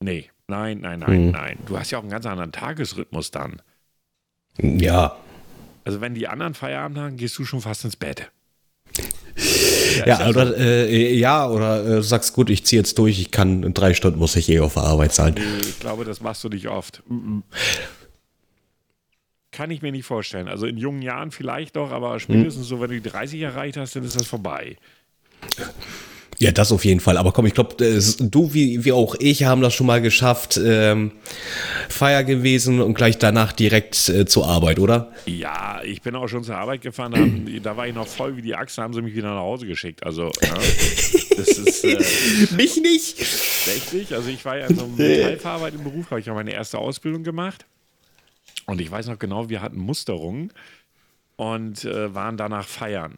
Nee, nein, nein, nein, nein. Du hast ja auch einen ganz anderen Tagesrhythmus dann. ja. Also wenn die anderen Feierabend haben, gehst du schon fast ins Bett. Ja, oder, äh, ja, oder äh, du sagst, gut, ich ziehe jetzt durch, ich kann, in drei Stunden muss ich eh auf der Arbeit sein. Nee, ich glaube, das machst du nicht oft. Mm, mm. Kann ich mir nicht vorstellen. Also in jungen Jahren vielleicht doch, aber spätestens so, wenn du die 30 erreicht hast, dann ist das vorbei. Ja, das auf jeden Fall. Aber komm, ich glaube, du wie, wie auch ich haben das schon mal geschafft. Ähm, Feier gewesen und gleich danach direkt äh, zur Arbeit, oder? Ja, ich bin auch schon zur Arbeit gefahren, da, haben, da war ich noch voll wie die Achse, haben sie mich wieder nach Hause geschickt. Also, ne, das ist äh, Mich nicht. richtig. Also, ich war ja in so einem Metallverarbeit im Beruf, habe ich ja meine erste Ausbildung gemacht. Und ich weiß noch genau, wir hatten Musterungen und äh, waren danach feiern.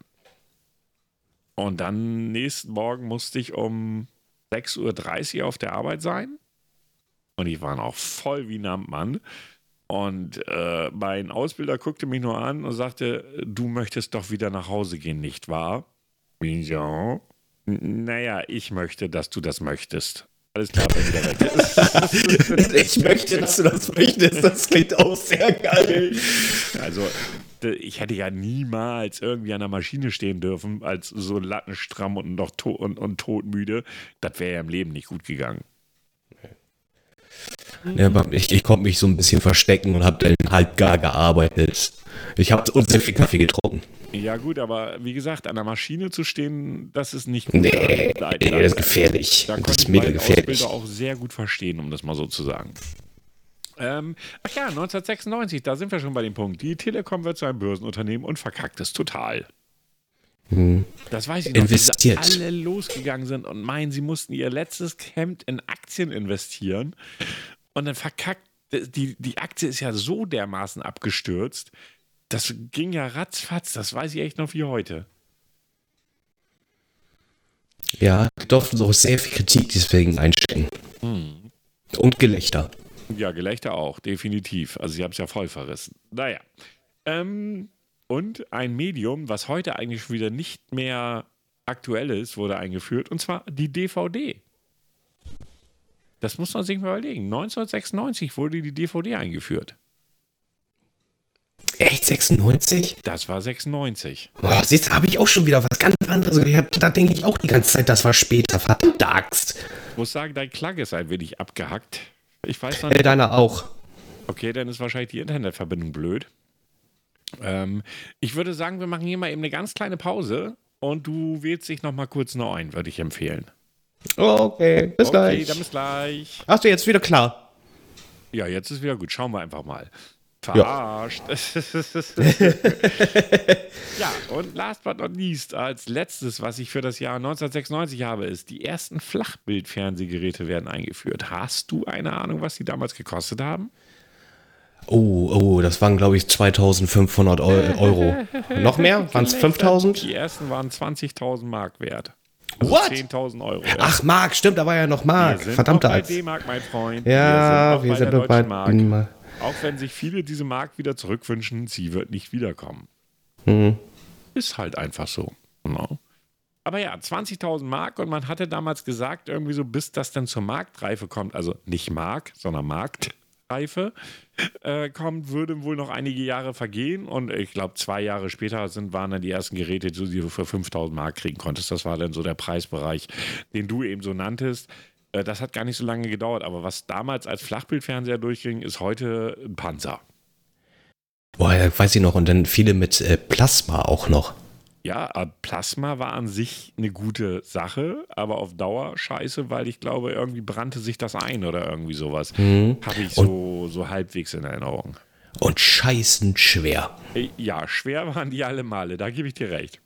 Und dann nächsten Morgen musste ich um 6.30 Uhr auf der Arbeit sein. Und ich war noch voll wie ein Amtmann. Und äh, mein Ausbilder guckte mich nur an und sagte, du möchtest doch wieder nach Hause gehen, nicht wahr? Ja. Naja, ich möchte, dass du das möchtest. Alles klar, bin wieder weg. Ich möchte, dass du das möchtest. Das klingt auch sehr geil. Also, ich hätte ja niemals irgendwie an der Maschine stehen dürfen, als so lattenstramm und noch to und, und todmüde. Das wäre ja im Leben nicht gut gegangen. Ja, ich, ich konnte mich so ein bisschen verstecken und habe dann halb gar gearbeitet. Ich habe uns viel Kaffee getrunken. Ja, gut, aber wie gesagt, an der Maschine zu stehen, das ist nicht gut. Nee, Da- da- das ist gefährlich. Da Das ist ich mega gefährlich. Ausbilder auch sehr gut verstehen, um das mal so zu sagen. Ähm, ach ja, 1996, da sind wir schon bei dem Punkt. Die Telekom wird zu einem Börsenunternehmen und verkackt es total. Das weiß ich noch, Investiert. sie alle losgegangen sind und meinen, sie mussten ihr letztes Hemd in Aktien investieren und dann verkackt, die, die Aktie ist ja so dermaßen abgestürzt, das ging ja ratzfatz, das weiß ich echt noch wie heute. Ja, doch so sehr viel Kritik deswegen einstecken. Hm. Und Gelächter. Ja, Gelächter auch, definitiv. Also sie haben es ja voll verrissen. Naja. Ähm, und ein Medium, was heute eigentlich schon wieder nicht mehr aktuell ist, wurde eingeführt, und zwar die DVD. Das muss man sich mal überlegen. 1996 wurde die DVD eingeführt. Echt 96? Das war 96. Boah, siehst habe ich auch schon wieder was ganz anderes. Ich hab, da denke ich auch die ganze Zeit, das war später. Verdammte Axt. Ich muss sagen, dein Klang ist ein wenig abgehackt. Ich weiß noch Äh, nicht. deiner auch. Okay, dann ist wahrscheinlich die Internetverbindung blöd. Ähm, ich würde sagen, wir machen hier mal eben eine ganz kleine Pause und du wählst dich noch mal kurz neu ein, würde ich empfehlen. Okay, bis okay, gleich. dann bis gleich. Hast du jetzt wieder klar? Ja, jetzt ist wieder gut. Schauen wir einfach mal. Ja. Verarscht. ja, und last but not least, als letztes, was ich für das Jahr 1996 habe, ist, die ersten Flachbildfernsehgeräte werden eingeführt. Hast du eine Ahnung, was die damals gekostet haben? Oh, oh, das waren, glaube ich, 2500 Eu- Euro. Noch mehr? Waren es 5000? Die ersten waren 20.000 Mark wert. Also What? 10.000 Euro. Ja. Ach, Mark, stimmt, da war ja noch Mark. Wir sind Verdammte noch bei Axt. D-Mark, mein Freund. Ja, wir sind der noch bei deutschen Mark. D-Mark. Auch wenn sich viele diese Mark wieder zurückwünschen, sie wird nicht wiederkommen. Hm. Ist halt einfach so. Genau. Aber ja, 20.000 Mark und man hatte damals gesagt, irgendwie so, bis das dann zur Marktreife kommt, also nicht Mark, sondern Marktreife, äh, kommt, würde wohl noch einige Jahre vergehen und ich glaube, zwei Jahre später sind, waren dann die ersten Geräte, die du für 5.000 Mark kriegen konntest. Das war dann so der Preisbereich, den du eben so nanntest. Äh, Das hat gar nicht so lange gedauert, aber was damals als Flachbildfernseher durchging, ist heute ein Panzer. Boah, ja, weiß ich noch. Und dann viele mit äh, Plasma auch noch. Ja, aber Plasma war an sich eine gute Sache, aber auf Dauer scheiße, weil ich glaube, irgendwie brannte sich das ein oder irgendwie sowas. Habe ich so, so halbwegs in Erinnerung. Und scheißen schwer. Äh, Ja, schwer waren die alle Male, da gebe ich dir recht.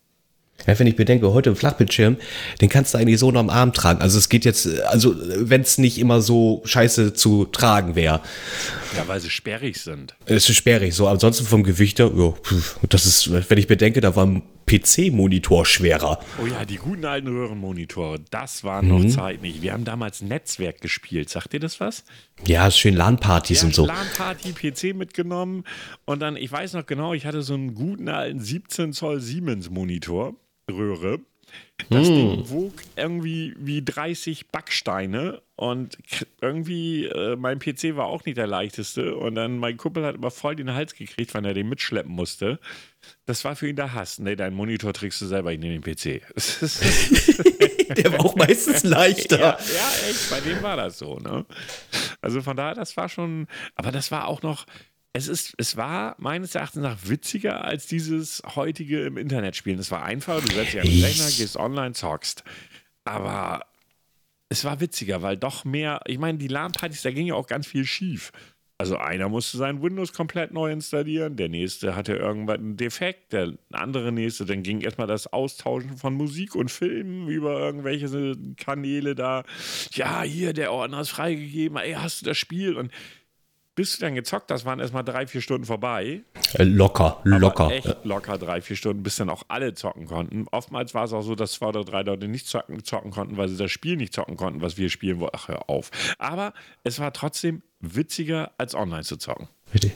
Ja, wenn ich bedenke, heute im Flachbildschirm, den kannst du eigentlich so noch am Arm tragen. Also es geht jetzt, also wenn es nicht immer so scheiße zu tragen wäre. Ja, weil sie sperrig sind. Es ist sperrig so. Ansonsten vom Gewicht her, ja, das ist, wenn ich bedenke, da war ein PC-Monitor schwerer. Oh ja, die guten alten Röhrenmonitore, das waren noch Zeit nicht. Wir haben damals Netzwerk gespielt. Sagt dir das was? Ja, schön LAN-Partys Ja, und so. LAN-Party, PC mitgenommen und dann, ich weiß noch genau, ich hatte so einen guten alten 17 Zoll Siemens-Monitor, Röhre. Das Ding wog irgendwie wie 30 Backsteine und irgendwie, äh, mein PC war auch nicht der leichteste und dann mein Kumpel hat immer voll den Hals gekriegt, weil er den mitschleppen musste. Das war für ihn der Hass. Nee, deinen Monitor trägst du selber, ich nehme den PC. Der war auch meistens leichter. Ja, ja, echt, bei dem war das so, ne? Also von daher, das war schon, aber das war auch noch, es ist, es war meines Erachtens nach witziger als dieses heutige im Internet spielen. Es war einfach, du setzt dich an den Rechner, gehst online, zockst. Aber es war witziger, weil doch mehr, ich meine, die LAN-Partys, da ging ja auch ganz viel schief. Also einer musste sein Windows komplett neu installieren, der nächste hatte irgendwann einen Defekt, der andere nächste, dann ging erstmal das Austauschen von Musik und Filmen über irgendwelche Kanäle da. Ja, hier, der Ordner ist freigegeben, ey, hast du das Spiel? Und bis du dann gezockt hast, waren erstmal drei, vier Stunden vorbei. Äh, Locker, Aber locker. Echt locker drei, vier Stunden, bis dann auch alle zocken konnten. Oftmals war es auch so, dass zwei oder drei Leute nicht zocken, zocken konnten, weil sie das Spiel nicht zocken konnten, was wir spielen wollten. Ach, hör auf. Aber es war trotzdem witziger, als online zu zocken. Bitte.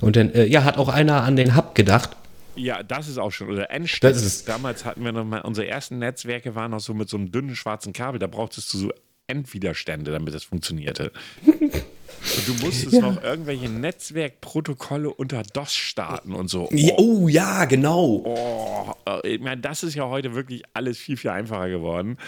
Und dann, äh, ja, hat auch einer an den Hub gedacht. Ja, das ist auch schon. Oder Endstelle. Das Damals hatten wir noch mal, unsere ersten Netzwerke waren noch so mit so einem dünnen schwarzen Kabel. Da brauchtest du so Endwiderstände, damit das funktionierte. Und du musstest noch irgendwelche Netzwerkprotokolle unter DOS starten und so. Ja, oh ja, genau. Oh, äh, ich meine, das ist ja heute wirklich alles viel, viel einfacher geworden.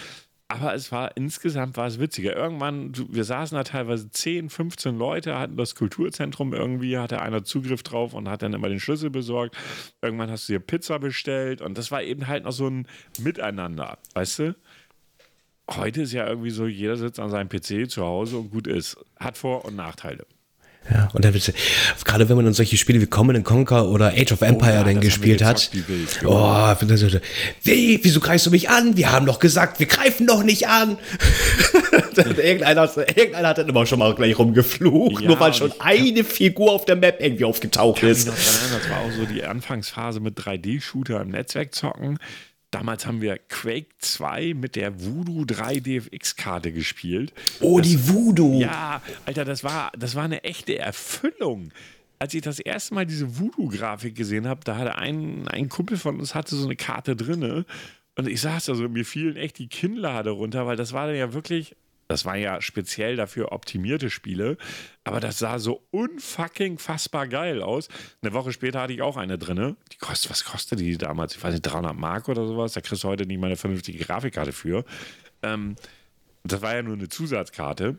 Aber es war insgesamt war es witziger. Irgendwann, wir saßen da teilweise 10, 15 Leute, hatten das Kulturzentrum irgendwie, hatte einer Zugriff drauf und hat dann immer den Schlüssel besorgt. Irgendwann hast du dir Pizza bestellt und das war eben halt noch so ein Miteinander, weißt du? Heute ist ja irgendwie so, jeder sitzt an seinem PC zu Hause und gut ist. Hat Vor- und Nachteile. Ja, und dann, gerade wenn man dann solche Spiele wie Command Conquer oder Age of Empire Oh ja, dann gespielt hat. wild, genau. Oh, wie, wieso greifst du mich an? Wir haben doch gesagt, wir greifen doch nicht an. irgendeiner, irgendeiner hat dann immer schon mal gleich rumgeflucht, Ja, nur weil schon eine Figur auf der Map irgendwie aufgetaucht ist. erinnern, das war auch so die Anfangsphase mit 3D-Shooter im Netzwerk zocken. Damals haben wir Quake 2 mit der Voodoo 3 DFX-Karte gespielt. Oh, die Voodoo. Ja, Alter, das war, das war eine echte Erfüllung. Als ich das erste Mal diese Voodoo-Grafik gesehen habe, da hatte ein, ein Kumpel von uns hatte so eine Karte drinne und ich saß da so, mir fielen echt die Kinnlade runter, weil das war dann ja wirklich, das war ja speziell dafür optimierte Spiele, aber das sah so unfucking fassbar geil aus. Eine Woche später hatte ich auch eine drinne. Die kostet, was kostet die damals? Ich weiß nicht, 300 Mark oder sowas. Da kriegst du heute nicht mal eine vernünftige Grafikkarte für. Ähm, das war ja nur eine Zusatzkarte.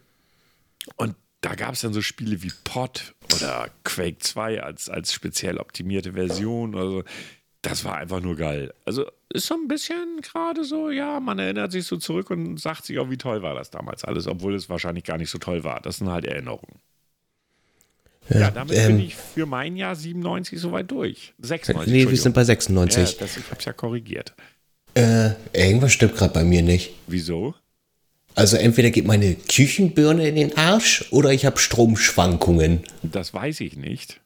Und da gab es dann so Spiele wie Pod oder Quake 2 als, als speziell optimierte Version. Also, das war einfach nur geil. Also, ist so ein bisschen gerade so, ja, man erinnert sich so zurück und sagt sich auch, wie toll war das damals alles, obwohl es wahrscheinlich gar nicht so toll war. Das sind halt Erinnerungen. Ja, damit ähm, bin ich für mein Jahr 97 soweit durch. 96. Nee, wir sind bei Entschuldigung. 96. Ja, das, ich hab's ja korrigiert. Äh, irgendwas stimmt gerade bei mir nicht. Wieso? Also entweder geht meine Küchenbirne in den Arsch oder ich habe Stromschwankungen. Das weiß ich nicht.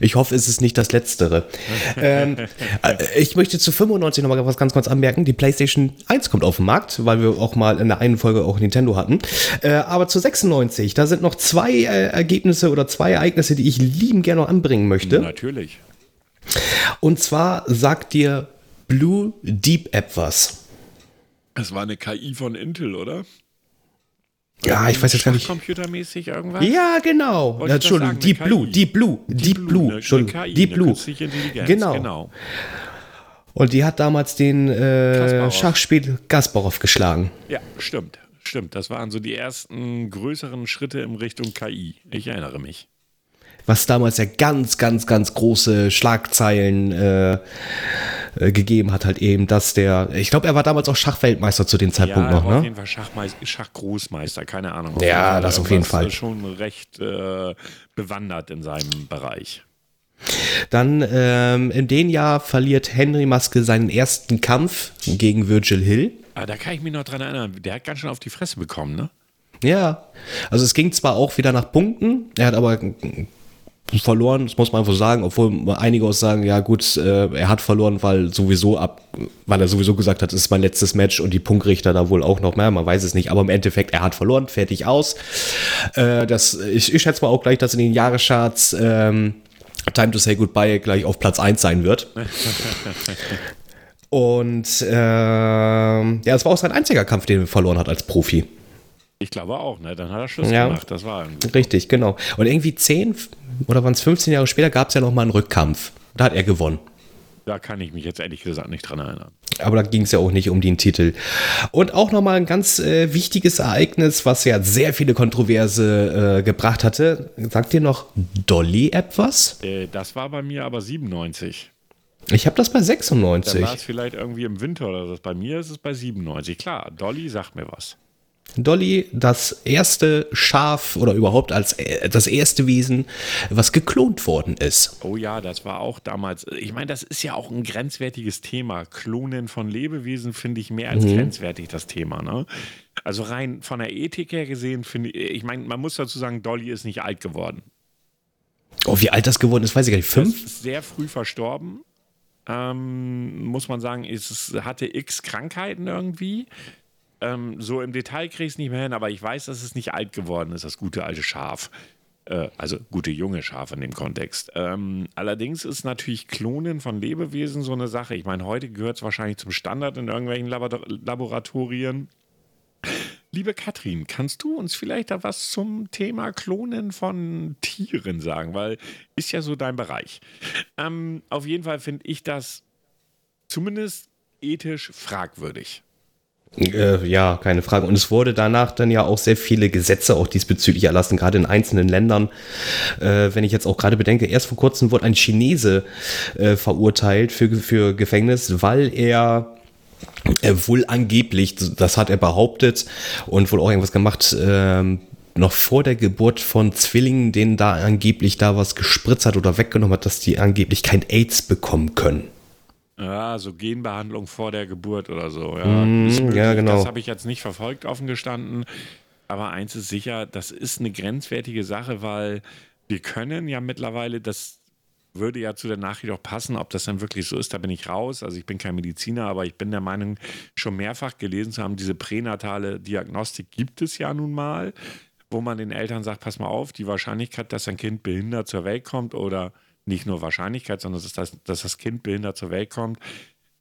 Ich hoffe, es ist nicht das Letztere. ähm, äh, ich möchte zu 95 nochmal was ganz kurz anmerken. Die PlayStation 1 kommt auf den Markt, weil wir auch mal in der einen Folge auch Nintendo hatten. Äh, aber zu 96, da sind noch zwei äh, Ergebnisse oder zwei Ereignisse, die ich lieben gerne noch anbringen möchte. Natürlich. Und zwar sagt dir Blue Deep App was. Es war eine KI von Intel, oder? Ja, ich weiß jetzt gar nicht. Computermäßig irgendwas? Ja, genau. Ja, Entschuldigung, Deep Blue. Deep Blue, Deep Blue, eine, Entschuldigung, KI, Deep Blue. Genau. genau. Und die hat damals den äh, Kasparov. Schachspiel Gasparov geschlagen. Ja, stimmt. Stimmt. Das waren so die ersten größeren Schritte in Richtung KI. Ich erinnere mich. was damals ja ganz, ganz, ganz große Schlagzeilen äh, äh, gegeben hat, halt eben, dass der, ich glaube, er war damals auch Schachweltmeister zu dem Zeitpunkt ja, noch, auf ne? jeden Fall Schachmeis Schachgroßmeister, keine Ahnung. Ja, das auf jeden Fall. Schon recht äh, bewandert in seinem Bereich. Dann ähm, in dem Jahr verliert Henry Maske seinen ersten Kampf gegen Virgil Hill. Aber da kann ich mich noch dran erinnern. Der hat ganz schön auf die Fresse bekommen, ne? Ja, also es ging zwar auch wieder nach Punkten, er hat aber verloren, das muss man einfach sagen, obwohl einige auch sagen, ja gut, äh, er hat verloren, weil sowieso ab, weil er sowieso gesagt hat, es ist mein letztes Match und die Punktrichter da wohl auch noch mehr, man weiß es nicht, aber im Endeffekt, er hat verloren, fertig aus. Äh, das, ich, ich schätze mal auch gleich, dass in den Jahrescharts ähm, Time to Say Goodbye gleich auf Platz 1 sein wird. Und ähm, ja, es war auch sein einziger Kampf, den er verloren hat als Profi. Ich glaube auch, ne? Dann hat er Schluss Ja. gemacht. Das war irgendwie. Richtig, genau. Und irgendwie 10 oder waren es 15 Jahre später gab es ja noch mal einen Rückkampf. Da hat er gewonnen. Da kann ich mich jetzt ehrlich gesagt nicht dran erinnern. Aber da ging es ja auch nicht um den Titel. Und auch nochmal ein ganz äh, wichtiges Ereignis, was ja sehr viele Kontroverse äh, gebracht hatte. Sagt dir noch Dolly etwas? Äh, das war bei mir aber 97. Ich habe das bei Dann 96. war es vielleicht irgendwie im Winter oder so. Bei mir ist es bei 97. Klar, Dolly sagt mir was. Dolly, das erste Schaf oder überhaupt als äh, das erste Wesen, was geklont worden ist. Oh ja, das war auch damals. Ich meine, das ist ja auch ein grenzwertiges Thema. Klonen von Lebewesen finde ich mehr als grenzwertig, das Thema. Ne? Also rein von der Ethik her gesehen, finde ich, ich meine, man muss dazu sagen, Dolly ist nicht alt geworden. Oh, wie alt das geworden ist, weiß ich gar nicht. Fünf? sehr früh verstorben. Ähm, muss man sagen, es hatte x Krankheiten irgendwie. Ähm, so im Detail kriege ich es nicht mehr hin, aber ich weiß, dass es nicht alt geworden ist, das gute alte Schaf. Äh, also gute junge Schaf in dem Kontext. Ähm, allerdings ist natürlich Klonen von Lebewesen so eine Sache. Ich meine, heute gehört es wahrscheinlich zum Standard in irgendwelchen Labor Laboratorien. Liebe Katrin, kannst du uns vielleicht da was zum Thema Klonen von Tieren sagen? Weil ist ja so dein Bereich. Ähm, auf jeden Fall finde ich das zumindest ethisch fragwürdig. Äh, ja, keine Frage. Und es wurde danach dann ja auch sehr viele Gesetze auch diesbezüglich erlassen, gerade in einzelnen Ländern. Äh, wenn ich jetzt auch gerade bedenke, erst vor kurzem wurde ein Chinese äh, verurteilt für, für Gefängnis, weil er äh, wohl angeblich, das hat er behauptet und wohl auch irgendwas gemacht, ähm, noch vor der Geburt von Zwillingen, denen da angeblich da was gespritzt hat oder weggenommen hat, dass die angeblich kein AIDS bekommen können. Ja, so Genbehandlung vor der Geburt oder so. Ja, Mm, ja, genau. Das habe ich jetzt nicht verfolgt, offen gestanden. Aber eins ist sicher, das ist eine grenzwertige Sache, weil wir können ja mittlerweile, das würde ja zu der Nachricht auch passen, ob das dann wirklich so ist, da bin ich raus. Also ich bin kein Mediziner, aber ich bin der Meinung, schon mehrfach gelesen zu haben, diese pränatale Diagnostik gibt es ja nun mal, wo man den Eltern sagt, pass mal auf, die Wahrscheinlichkeit, dass ein Kind behindert zur Welt kommt oder nicht nur Wahrscheinlichkeit, sondern dass das, dass das Kind behindert zur Welt kommt,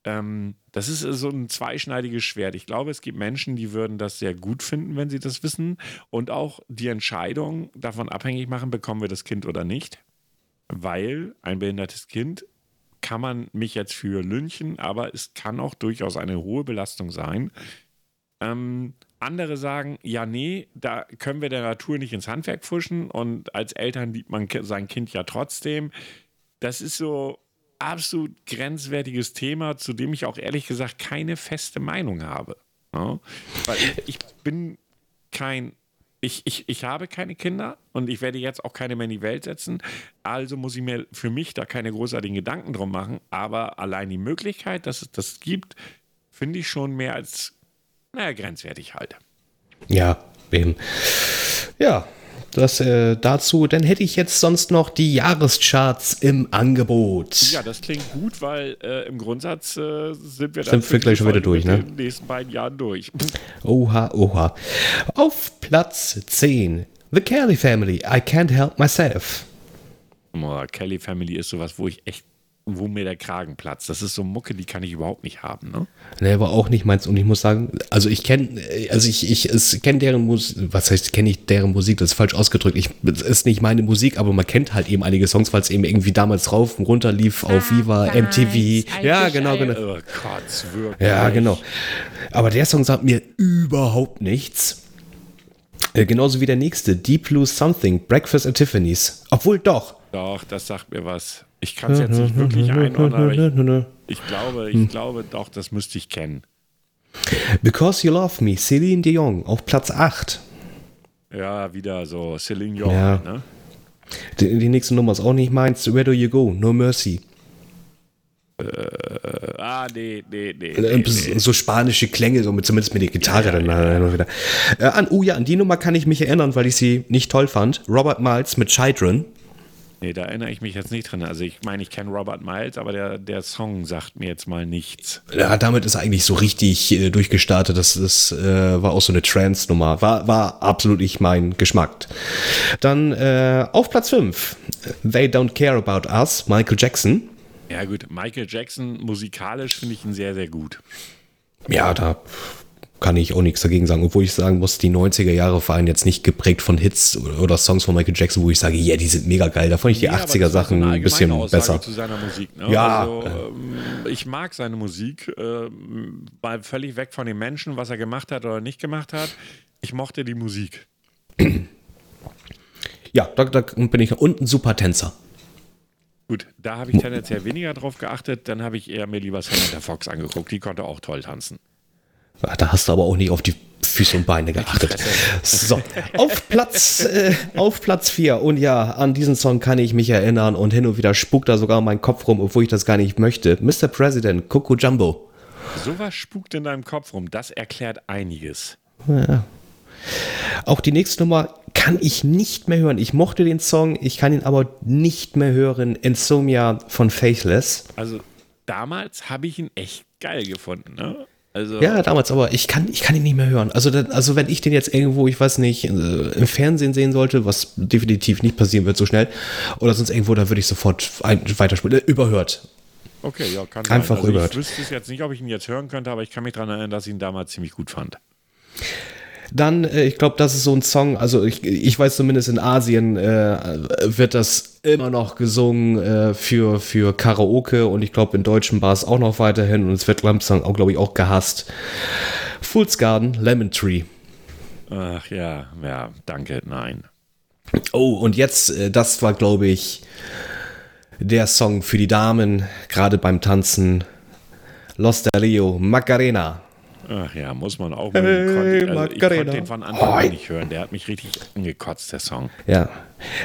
ähm, das ist so ein zweischneidiges Schwert. Ich glaube, es gibt Menschen, die würden das sehr gut finden, wenn sie das wissen und auch die Entscheidung davon abhängig machen, bekommen wir das Kind oder nicht. Weil ein behindertes Kind kann man mich jetzt für lynchen, aber es kann auch durchaus eine hohe Belastung sein. Ähm, andere sagen, ja, nee, da können wir der Natur nicht ins Handwerk pfuschen und als Eltern liebt man sein Kind ja trotzdem. Das ist so absolut grenzwertiges Thema, zu dem ich auch ehrlich gesagt keine feste Meinung habe. Ja? Weil ich, ich bin kein, ich, ich, ich habe keine Kinder und ich werde jetzt auch keine mehr in die Welt setzen. Also muss ich mir für mich da keine großartigen Gedanken drum machen. Aber allein die Möglichkeit, dass es das gibt, finde ich schon mehr als, naja, grenzwertig halt. Ja, eben. Ja, das äh, dazu. Dann hätte ich jetzt sonst noch die Jahrescharts im Angebot. Ja, das klingt gut, weil äh, im Grundsatz äh, sind wir Sind wir gleich schon wieder durch, ne? In den nächsten beiden Jahren durch. Oha, oha. Auf Platz 10. The Kelly Family. I can't help myself. Boah, Kelly Family ist sowas, wo ich echt, wo mir der Kragen platzt. Das ist so Mucke, die kann ich überhaupt nicht haben, ne? Ne, war auch nicht meins. Und ich muss sagen, also ich kenne, also ich, ich kenne deren Musik, was heißt, kenne ich deren Musik, das ist falsch ausgedrückt. Ich, es ist nicht meine Musik, aber man kennt halt eben einige Songs, weil es eben irgendwie damals rauf und runter lief auf Viva, MTV. Ja, genau, genau. Oh Gott, wirklich. Ja, genau. Aber der Song sagt mir überhaupt nichts. Äh, genauso wie der nächste, Deep Blue Something, Breakfast at Tiffany's. Obwohl doch. Doch, das sagt mir was. Ich kann es jetzt nicht wirklich einordnen, aber ich, ich glaube, ich glaube doch, das müsste ich kennen. Because You Love Me, Celine Dion auf Platz 8. Ja, wieder so Celine Dion, Ja. ne? Die, die nächste Nummer ist auch nicht meins. Where Do You Go? No Mercy. Äh, ah, nee, nee, nee. Äh, nee, nee. So spanische Klänge, so mit, zumindest mit der Gitarre dann äh, immer wieder. Äh, an, oh ja, an die Nummer kann ich mich erinnern, weil ich sie nicht toll fand. Robert Miles mit Children. Nee, da erinnere ich mich jetzt nicht dran. Also ich meine, ich kenne Robert Miles, aber der, der Song sagt mir jetzt mal nichts. Ja, damit ist eigentlich so richtig äh, durchgestartet. Das ist, äh, war auch so eine Trance-Nummer. War, war absolut nicht mein Geschmack. Dann äh, auf Platz 5. They Don't Care About Us, Michael Jackson. Ja gut, Michael Jackson musikalisch finde ich ihn sehr, sehr gut. Ja, da kann ich auch nichts dagegen sagen. Obwohl ich sagen muss, die 90er Jahre waren jetzt nicht geprägt von Hits oder Songs von Michael Jackson, wo ich sage, ja, die sind mega geil. Da fand ich die Ja, aber 80er das ist Sachen eine ein bisschen Aussage besser. zu seiner Musik. Ne? Ja. Also, ähm, ich mag seine Musik, ähm, mal völlig weg von den Menschen, was er gemacht hat oder nicht gemacht hat. Ich mochte die Musik. Ja, da, da bin ich. Und ein super Tänzer. Gut, da habe ich tendenziell weniger drauf geachtet. Dann habe ich eher mir lieber Samantha Fox angeguckt. Die konnte auch toll tanzen. Ja, Da hast du aber auch nicht auf die Füße und Beine geachtet. So, auf Platz, äh, auf Platz 4. Und ja, an diesen Song kann ich mich erinnern und hin und wieder spukt da sogar mein Kopf rum, obwohl ich das gar nicht möchte. Mr. President, Coco Jumbo. Sowas spukt in deinem Kopf rum. Das erklärt einiges. Auch die nächste Nummer kann ich nicht mehr hören. Ich mochte den Song, ich kann ihn aber nicht mehr hören. Insomnia von Faithless. Also damals habe ich ihn echt geil gefunden. Ne? Also Ja, damals, aber ich kann, ich kann ihn nicht mehr hören. Also, also wenn ich den jetzt irgendwo, ich weiß nicht, äh, im Fernsehen sehen sollte, was definitiv nicht passieren wird so schnell, oder sonst irgendwo, da würde ich sofort ein, weiterspielen. Äh, überhört. Okay, ja, kann Einfach sein. Also rüber. ich wüsste es jetzt nicht, ob ich ihn jetzt hören könnte, aber ich kann mich daran erinnern, dass ich ihn damals ziemlich gut fand. Dann, äh, ich glaube, das ist so ein Song, also ich, ich weiß zumindest in Asien äh, wird das immer noch gesungen äh, für, für Karaoke und ich glaube in deutschen Bars auch noch weiterhin und es wird langsam auch, glaube ich, auch gehasst. Fool's Garden, Lemon Tree. Ach ja, ja, danke, nein. Oh, und jetzt, äh, das war, glaube ich, der Song für die Damen, gerade beim Tanzen. Los de Rio, Macarena. Ach ja, muss man auch mal. Hey, also ich konnte den von Anfang an nicht hören. Der hat mich richtig angekotzt, der Song. Ja.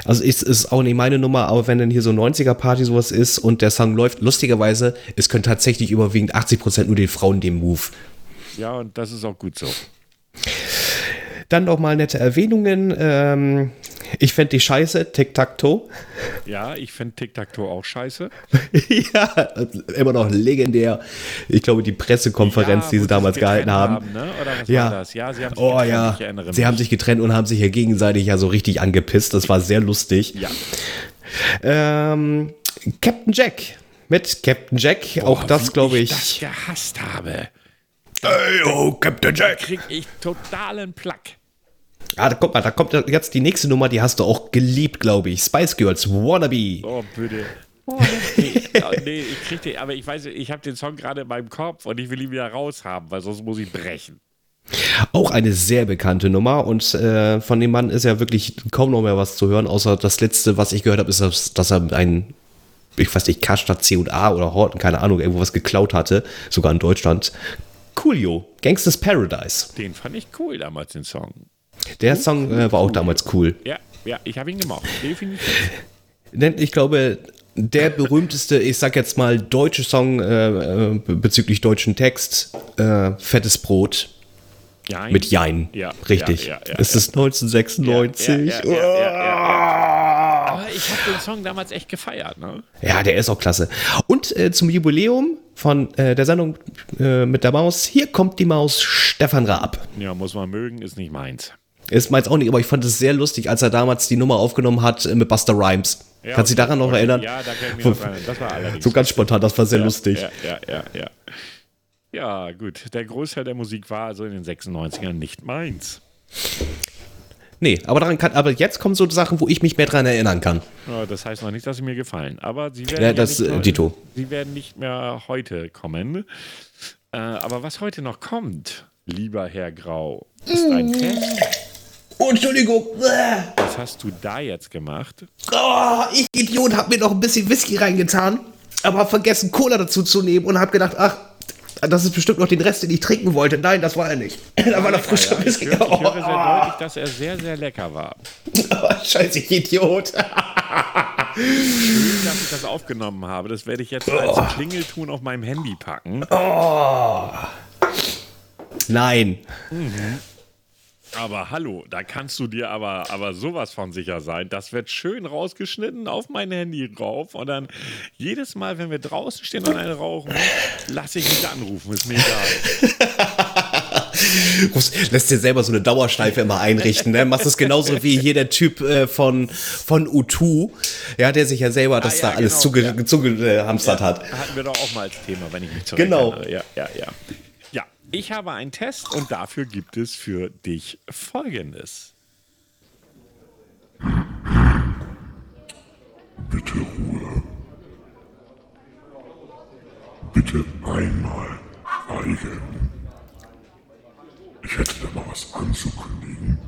Also ist, ist auch nicht meine Nummer, aber wenn dann hier so 90er-Party sowas ist und der Song läuft, lustigerweise, es können tatsächlich überwiegend 80% nur den Frauen den Move. Ja, und das ist auch gut so. Dann noch mal nette Erwähnungen. Ähm, ich fände die scheiße, Tic-Tac-Toe. Ja, ich fände Tic-Tac-Toe auch scheiße. ja, immer noch legendär. Ich glaube, die Pressekonferenz, ja, die sie damals gehalten haben. haben ne? Oder was ja. war das? Ja, sie haben sich oh, getrennt, ja. Sie haben sich getrennt und haben sich ja gegenseitig ja so richtig angepisst. Das war sehr lustig. Ja. Ähm, Captain Jack. Mit Captain Jack, Boah, auch das glaube ich. Ich das gehasst habe. Hey, oh, Captain Jack. Da krieg ich totalen Plack. Ah, da kommt mal, da kommt jetzt die nächste Nummer, die hast du auch geliebt, glaube ich. Spice Girls, Wannabe. Oh, bitte. Oh, nee, nee, ich krieg den, aber ich weiß, ich habe den Song gerade in meinem Kopf und ich will ihn wieder raushaben, weil sonst muss ich brechen. Auch eine sehr bekannte Nummer und äh, von dem Mann ist ja wirklich kaum noch mehr was zu hören, außer das letzte, was ich gehört habe, ist, dass, dass er ein, ich weiß nicht, K statt C und A oder Horten, keine Ahnung, irgendwo was geklaut hatte, sogar in Deutschland. Coolio, Gangsters Paradise. Den fand ich cool damals, den Song. Der Song äh, war auch damals cool. Ja, ja, ich habe ihn gemacht, definitiv. Ich glaube, der berühmteste, ich sag jetzt mal, deutsche Song äh, äh bezüglich deutschen Text, äh, Fettes Brot. Jein. Mit Jein. Ja, Richtig. Ja, ja, ist es 1996? Aber ich habe den Song damals echt gefeiert. Ne? Ja, der ist auch klasse. Und äh, zum Jubiläum von äh, der Sendung äh, mit der Maus, hier kommt die Maus Stefan Raab. Ja, muss man mögen, ist nicht meins. Ist meins auch nicht, aber ich fand es sehr lustig, als er damals die Nummer aufgenommen hat mit Buster Rhymes. Ja, Kannst du dich daran noch erinnern? Ja, da kann ich mich noch erinnern. Das war allerdings. So ganz spontan, das war sehr ja, lustig. Ja, ja, ja, ja. Ja, gut. Der Großteil der Musik war also in den 96ern nicht meins. Nee, aber daran kann, aber jetzt kommen so Sachen, wo ich mich mehr dran erinnern kann. Ja, das heißt noch nicht, dass sie mir gefallen. Aber sie werden, ja, das, ja nicht, mehr, sie werden nicht mehr heute kommen. Äh, aber was heute noch kommt, lieber Herr Grau, ist ein Test. Oh, Entschuldigung. Was hast du da jetzt gemacht? Oh, ich Idiot, hab mir noch ein bisschen Whisky reingetan, aber hab vergessen, Cola dazu zu nehmen und hab gedacht, ach, das ist bestimmt noch den Rest, den ich trinken wollte. Nein, das war er nicht. da war noch frischer ja, Whisky. Ich, höre, ich höre sehr oh. deutlich, dass er sehr, sehr lecker war. Oh, scheiße, ich Idiot. Schön, dass ich das aufgenommen habe. Das werde ich jetzt als oh. Klingelton auf meinem Handy packen. Oh. Nein. Mhm. Aber hallo, da kannst du dir aber, aber sowas von sicher sein. Das wird schön rausgeschnitten auf mein Handy rauf und dann jedes Mal, wenn wir draußen stehen und eine rauchen, lasse ich mich anrufen, ist mir egal. Lässt dir selber so eine Dauerschleife immer einrichten, ne? Machst es genauso wie hier der Typ äh, von, von U2, ja, der sich ja selber das ah, ja, da alles genau, zugehamstert ja. hat. Hatten wir doch auch mal als Thema, wenn ich mich zurück Genau. Erinnere. Ja, ja, ja. Ich habe einen Test und dafür gibt es für dich Folgendes. Bitte Ruhe. Bitte einmal schweigen. Ich hätte da mal was anzukündigen.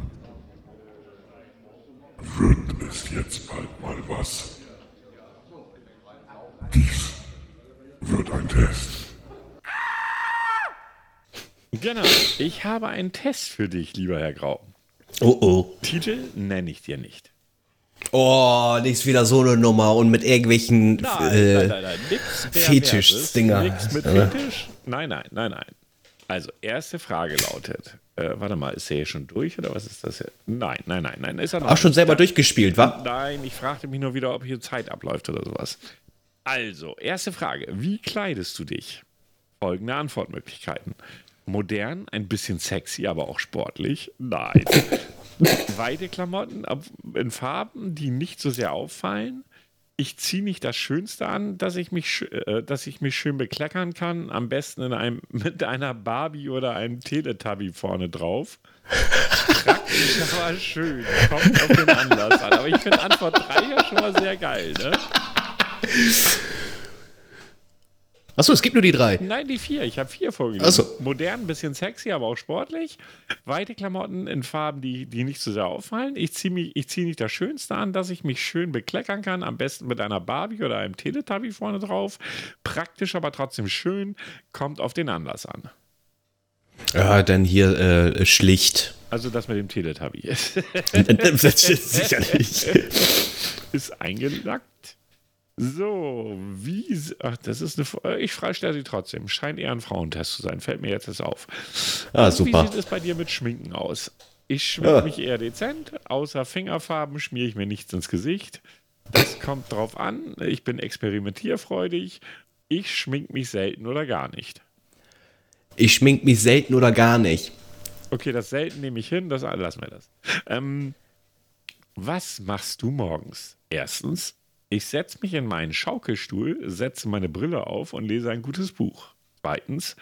Wird es jetzt bald mal was? Dies wird ein Test. Genau. Ich habe einen Test für dich, lieber Herr Grau. Oh oh. Titel nenne ich dir nicht. Oh, nicht wieder so eine Nummer und mit irgendwelchen nein, äh, nein, nein, nein. Fetisch-Dinger. Mit Fetisch? Nein, nein, nein, nein. Also, erste Frage lautet: äh, Warte mal, ist der hier schon durch oder was ist das hier? Nein, nein, nein, nein. Ist er noch Auch schon selber da, durchgespielt, wa? Nein, ich fragte mich nur wieder, ob hier Zeit abläuft oder sowas. Also, erste Frage: Wie kleidest du dich? Folgende Antwortmöglichkeiten. Modern, ein bisschen sexy, aber auch sportlich. Nein. Weite Klamotten in Farben, die nicht so sehr auffallen. Ich ziehe nicht das Schönste an, dass ich mich, äh, dass ich mich schön bekleckern kann. Am besten in einem, mit einer Barbie oder einem Teletubby vorne drauf. Praktisch, aber schön. Kommt auf den Anlass an. Aber ich finde Antwort 3 ja schon mal sehr geil, ne? Achso, es gibt nur die drei. Nein, die vier. Ich habe vier vorgelesen. Ach so. Modern, bisschen sexy, aber auch sportlich. Weite Klamotten in Farben, die, die nicht zu sehr auffallen. Ich ziehe zieh nicht das Schönste an, dass ich mich schön bekleckern kann. Am besten mit einer Barbie oder einem Teletubby vorne drauf. Praktisch, aber trotzdem schön. Kommt auf den Anlass an. Ja, dann hier äh, schlicht. Also das mit dem Teletubby Sicherlich. ist eingelackt. So, wie. Ach, das ist eine. Äh, Ich freistelle sie trotzdem. Scheint eher ein Frauentest zu sein. Fällt mir jetzt erst auf. Ah, Und super. Wie sieht es bei dir mit Schminken aus? Ich schminke Ja. mich eher dezent. Außer Fingerfarben schmiere ich mir nichts ins Gesicht. Das kommt drauf an. Ich bin experimentierfreudig. Ich schminke mich selten oder gar nicht. Ich schmink mich selten oder gar nicht. Okay, das selten nehme ich hin, das lassen wir das. Ähm, was machst du morgens? Erstens, ich setze mich in meinen Schaukelstuhl, setze meine Brille auf und lese ein gutes Buch. Zweitens,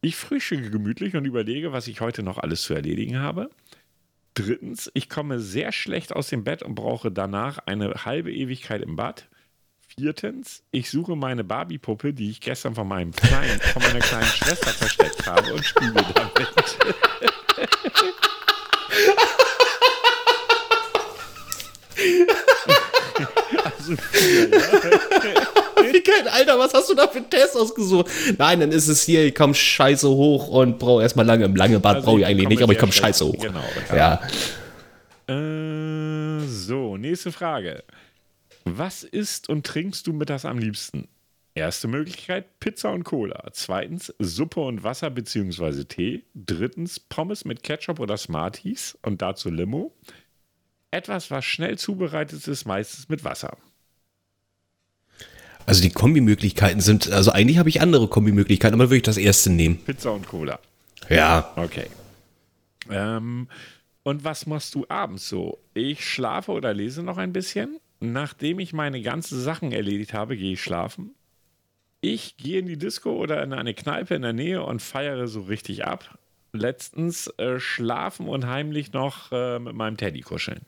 ich frühstücke gemütlich und überlege, was ich heute noch alles zu erledigen habe. Drittens, ich komme sehr schlecht aus dem Bett und brauche danach eine halbe Ewigkeit im Bad. Viertens, ich suche meine Barbie-Puppe, die ich gestern von, meinem kleinen, von meiner kleinen Schwester versteckt habe und spiele damit. also vier, ja. Wie geil, Alter, was hast du da für einen Test ausgesucht? Nein, dann ist es hier, ich komm scheiße hoch und brauche erstmal lange. Im lange Bad Also brauche ich ich eigentlich komme nicht, aber ich komme scheiße hoch. genau, ja. Äh, so, nächste Frage. Was isst und trinkst du mittags am liebsten? Erste Möglichkeit Pizza und Cola. Zweitens Suppe und Wasser bzw. Tee. Drittens Pommes mit Ketchup oder Smarties und dazu Limo. Etwas, was schnell zubereitet ist, meistens mit Wasser. Also die Kombimöglichkeiten sind, also eigentlich habe ich andere Kombimöglichkeiten, aber würde ich das erste nehmen. Pizza und Cola. Ja. Okay. Ähm, und was machst du abends so? Ich schlafe oder lese noch ein bisschen. Nachdem ich meine ganzen Sachen erledigt habe, gehe ich schlafen. Ich gehe in die Disco oder in eine Kneipe in der Nähe und feiere so richtig ab. Letztens äh, schlafen und heimlich noch äh, mit meinem Teddy kuscheln.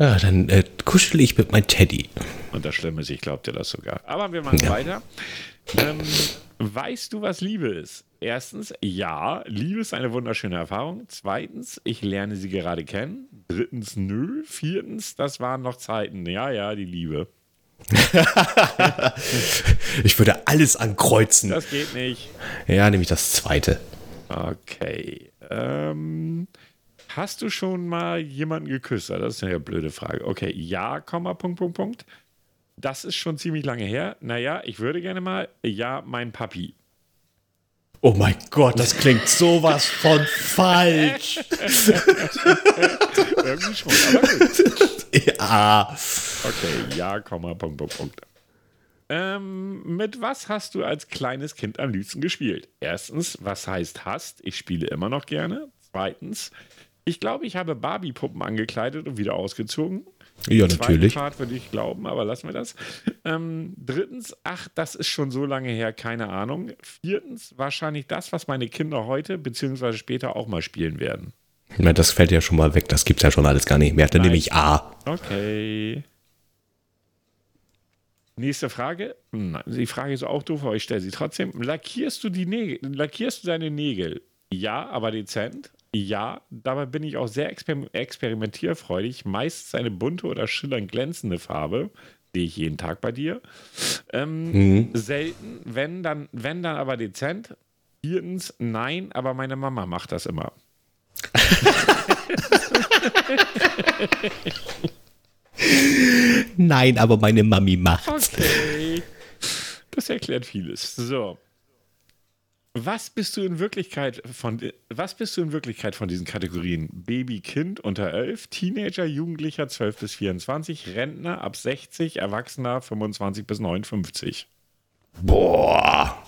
Ja dann äh, kuschel ich mit meinem Teddy. Und das Schlimme ist, ich glaube dir das sogar. Aber wir machen Ja. weiter. Ähm, weißt du, was Liebe ist? Erstens, ja, Liebe ist eine wunderschöne Erfahrung. Zweitens, ich lerne sie gerade kennen. Drittens, nö. Viertens, das waren noch Zeiten. Ja, ja, die Liebe. Ich würde alles ankreuzen. Das geht nicht. Ja, nämlich das zweite. Okay. Ähm, hast du schon mal jemanden geküsst? Das ist eine blöde Frage. Okay, ja, Komma, Punkt, Punkt, Punkt. Das ist schon ziemlich lange her. Naja, ich würde gerne mal, ja, mein Papi. Oh mein Gott, das klingt sowas von falsch. Irgendwie schon, aber gut. ja. Okay, ja, Komma, Punkt, Punkt, Punkt. Ähm, mit was hast du als kleines Kind am liebsten gespielt? Erstens, was heißt hast? Ich spiele immer noch gerne. Zweitens, ich glaube, ich habe Barbie-Puppen angekleidet und wieder ausgezogen. Ja, Zweiten natürlich. Part würde ich glauben, aber lassen wir das. Ähm, drittens, ach, das ist schon so lange her, keine Ahnung. Viertens, wahrscheinlich das, was meine Kinder heute bzw. später auch mal spielen werden. Na, das fällt ja schon mal weg. Das gibt's ja schon alles gar nicht mehr. Dann Nein. nehme ich A. Okay. Nächste Frage. Die Frage ist auch doof, aber ich stelle sie trotzdem. Lackierst du die Nägel? Lackierst du deine Nägel? Ja, aber dezent. Ja, dabei bin ich auch sehr exper experimentierfreudig. Meistens eine bunte oder schillernd glänzende Farbe. Sehe ich jeden Tag bei dir. Ähm, Selten, wenn dann, wenn dann aber dezent. Viertens, nein, aber meine Mama macht das immer. Nein, aber meine Mami macht's. Okay. Das erklärt vieles. So. Was bist du in Wirklichkeit von was bist du in Wirklichkeit von diesen Kategorien? Baby, Kind unter 11, Teenager, Jugendlicher 12 bis 24, Rentner ab 60, Erwachsener 25 bis 59. Boah.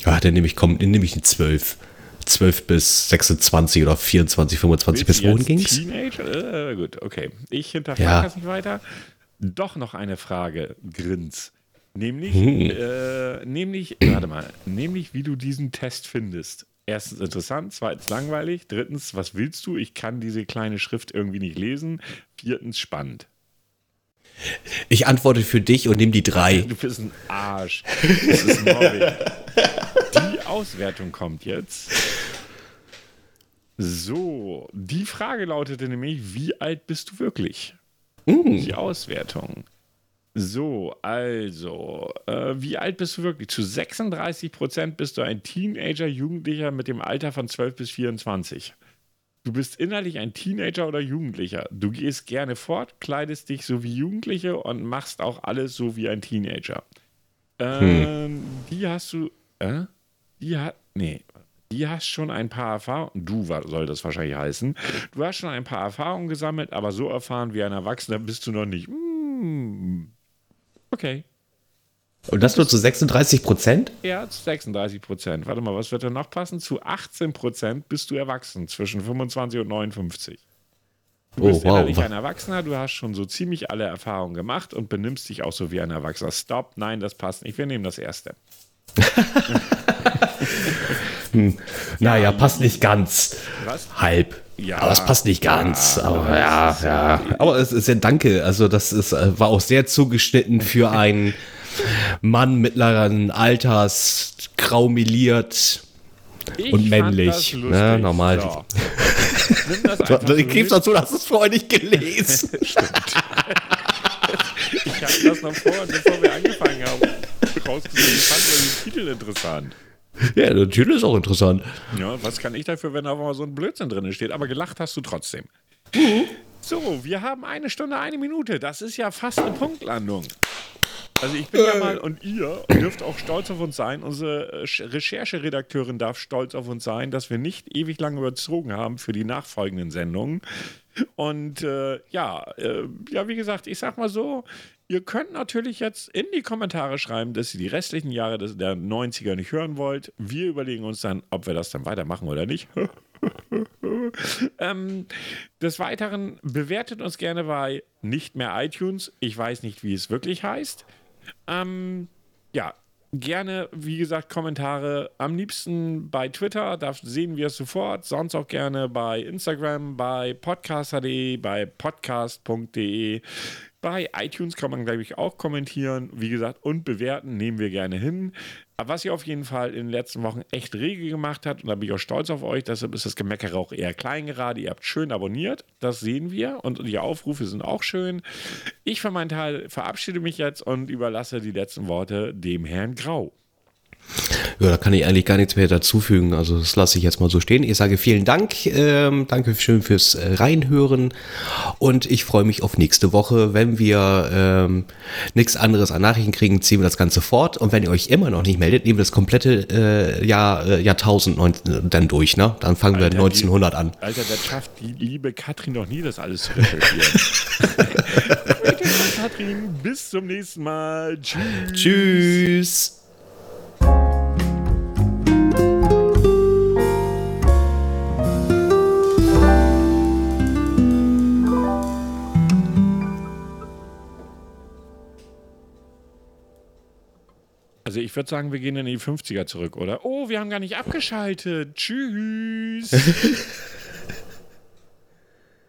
Ja, dann nehme ich, komm, dann nehme ich die 12. 12 bis 26 oder 24, 25. Bis wohin ging's? Teenager? Äh, gut, okay. Ich hinterfrage Ja. das nicht weiter. Doch noch eine Frage, Grins. Nämlich, Hm. äh, nämlich, warte mal, nämlich, wie du diesen Test findest. Erstens interessant, zweitens langweilig, drittens, was willst du? Ich kann diese kleine Schrift irgendwie nicht lesen. Viertens spannend. Ich antworte für dich und nehme die drei. Du bist ein Arsch. Das ist Mobbing. Die Auswertung kommt jetzt. So, die Frage lautete nämlich, wie alt bist du wirklich? Die Auswertung. So, also, äh, wie alt bist du wirklich? Zu 36 Prozent bist du ein Teenager, Jugendlicher mit dem Alter von 12 bis 24. Du bist innerlich ein Teenager oder Jugendlicher. Du gehst gerne fort, kleidest dich so wie Jugendliche und machst auch alles so wie ein Teenager. Ähm, Die hast du, äh? Die hat, nee, die hast schon ein paar Erfahrungen, du soll das wahrscheinlich heißen, du hast schon ein paar Erfahrungen gesammelt, aber so erfahren wie ein Erwachsener bist du noch nicht. Hm. Okay. Und das nur zu 36 Prozent? Ja, zu 36 Prozent. Warte mal, was wird da noch passen? Zu 18 Prozent bist du erwachsen, zwischen 25 und 59. Du Oh, bist wow. innerlich ein Erwachsener, du hast schon so ziemlich alle Erfahrungen gemacht und benimmst dich auch so wie ein Erwachsener. Stopp, nein, das passt nicht. Wir nehmen das erste. Naja, passt nicht ganz. Was? Halb. Ja. aber es passt nicht ganz. Ja, aber ja, ja. Aber es ist ja danke. Also das ist, äh, war auch sehr zugeschnitten für einen Mann mittleren Alters, graumeliert. Ich Und fand männlich, ne, normal. So. So gibst mit. dazu, hast es vorher nicht gelesen. Ich habe das noch vor, bevor wir angefangen haben, rausgesucht. Ich fand den Titel interessant. ja, der Titel ist auch interessant. Ja, was kann ich dafür, wenn da mal so ein Blödsinn drin steht? Aber gelacht hast du trotzdem. So, wir haben eine Stunde, eine Minute. Das ist ja fast eine Punktlandung. Also ich bin ja mal und ihr dürft auch stolz auf uns sein. Unsere äh, Rechercheredakteurin darf stolz auf uns sein, dass wir nicht ewig lange überzogen haben für die nachfolgenden Sendungen. Und äh, ja, äh, ja, wie gesagt, ich sag mal so, ihr könnt natürlich jetzt in die Kommentare schreiben, dass ihr die restlichen Jahre des, der 90er nicht hören wollt. Wir überlegen uns dann, ob wir das dann weitermachen oder nicht. ähm, des Weiteren bewertet uns gerne bei nicht mehr iTunes. Ich weiß nicht, wie es wirklich heißt. Ähm, ja, gerne, wie gesagt, Kommentare. Am liebsten bei Twitter, da sehen wir es sofort. Sonst auch gerne bei Instagram, bei podcast.de, bei podcast.de. Bei iTunes kann man, glaube ich, auch kommentieren. Wie gesagt, und bewerten nehmen wir gerne hin. Aber was ihr auf jeden Fall in den letzten Wochen echt rege gemacht habt, und da bin ich auch stolz auf euch, deshalb ist das Gemeckere auch eher klein gerade. Ihr habt schön abonniert, das sehen wir. Und die Aufrufe sind auch schön. Ich für meinen Teil verabschiede mich jetzt und überlasse die letzten Worte dem Herrn Grau. Ja, da kann ich eigentlich gar nichts mehr dazufügen. Also das lasse ich jetzt mal so stehen. Ich sage vielen Dank. Ähm, danke schön fürs äh, Reinhören. Und ich freue mich auf nächste Woche. Wenn wir ähm, nichts anderes an Nachrichten kriegen, ziehen wir das Ganze fort. Und wenn ihr euch immer noch nicht meldet, nehmen wir das komplette äh, Jahr, äh, Jahrtausend neun, dann durch. Ne? Dann fangen wir Alter, 1900 an. Alter, das schafft die liebe Katrin doch nie, das alles zu recherchieren. Katrin, bis zum nächsten Mal. Tschüss. Tschüss. Also ich würde sagen, wir gehen in die 50er zurück, oder? Oh, wir haben gar nicht abgeschaltet. Tschüss.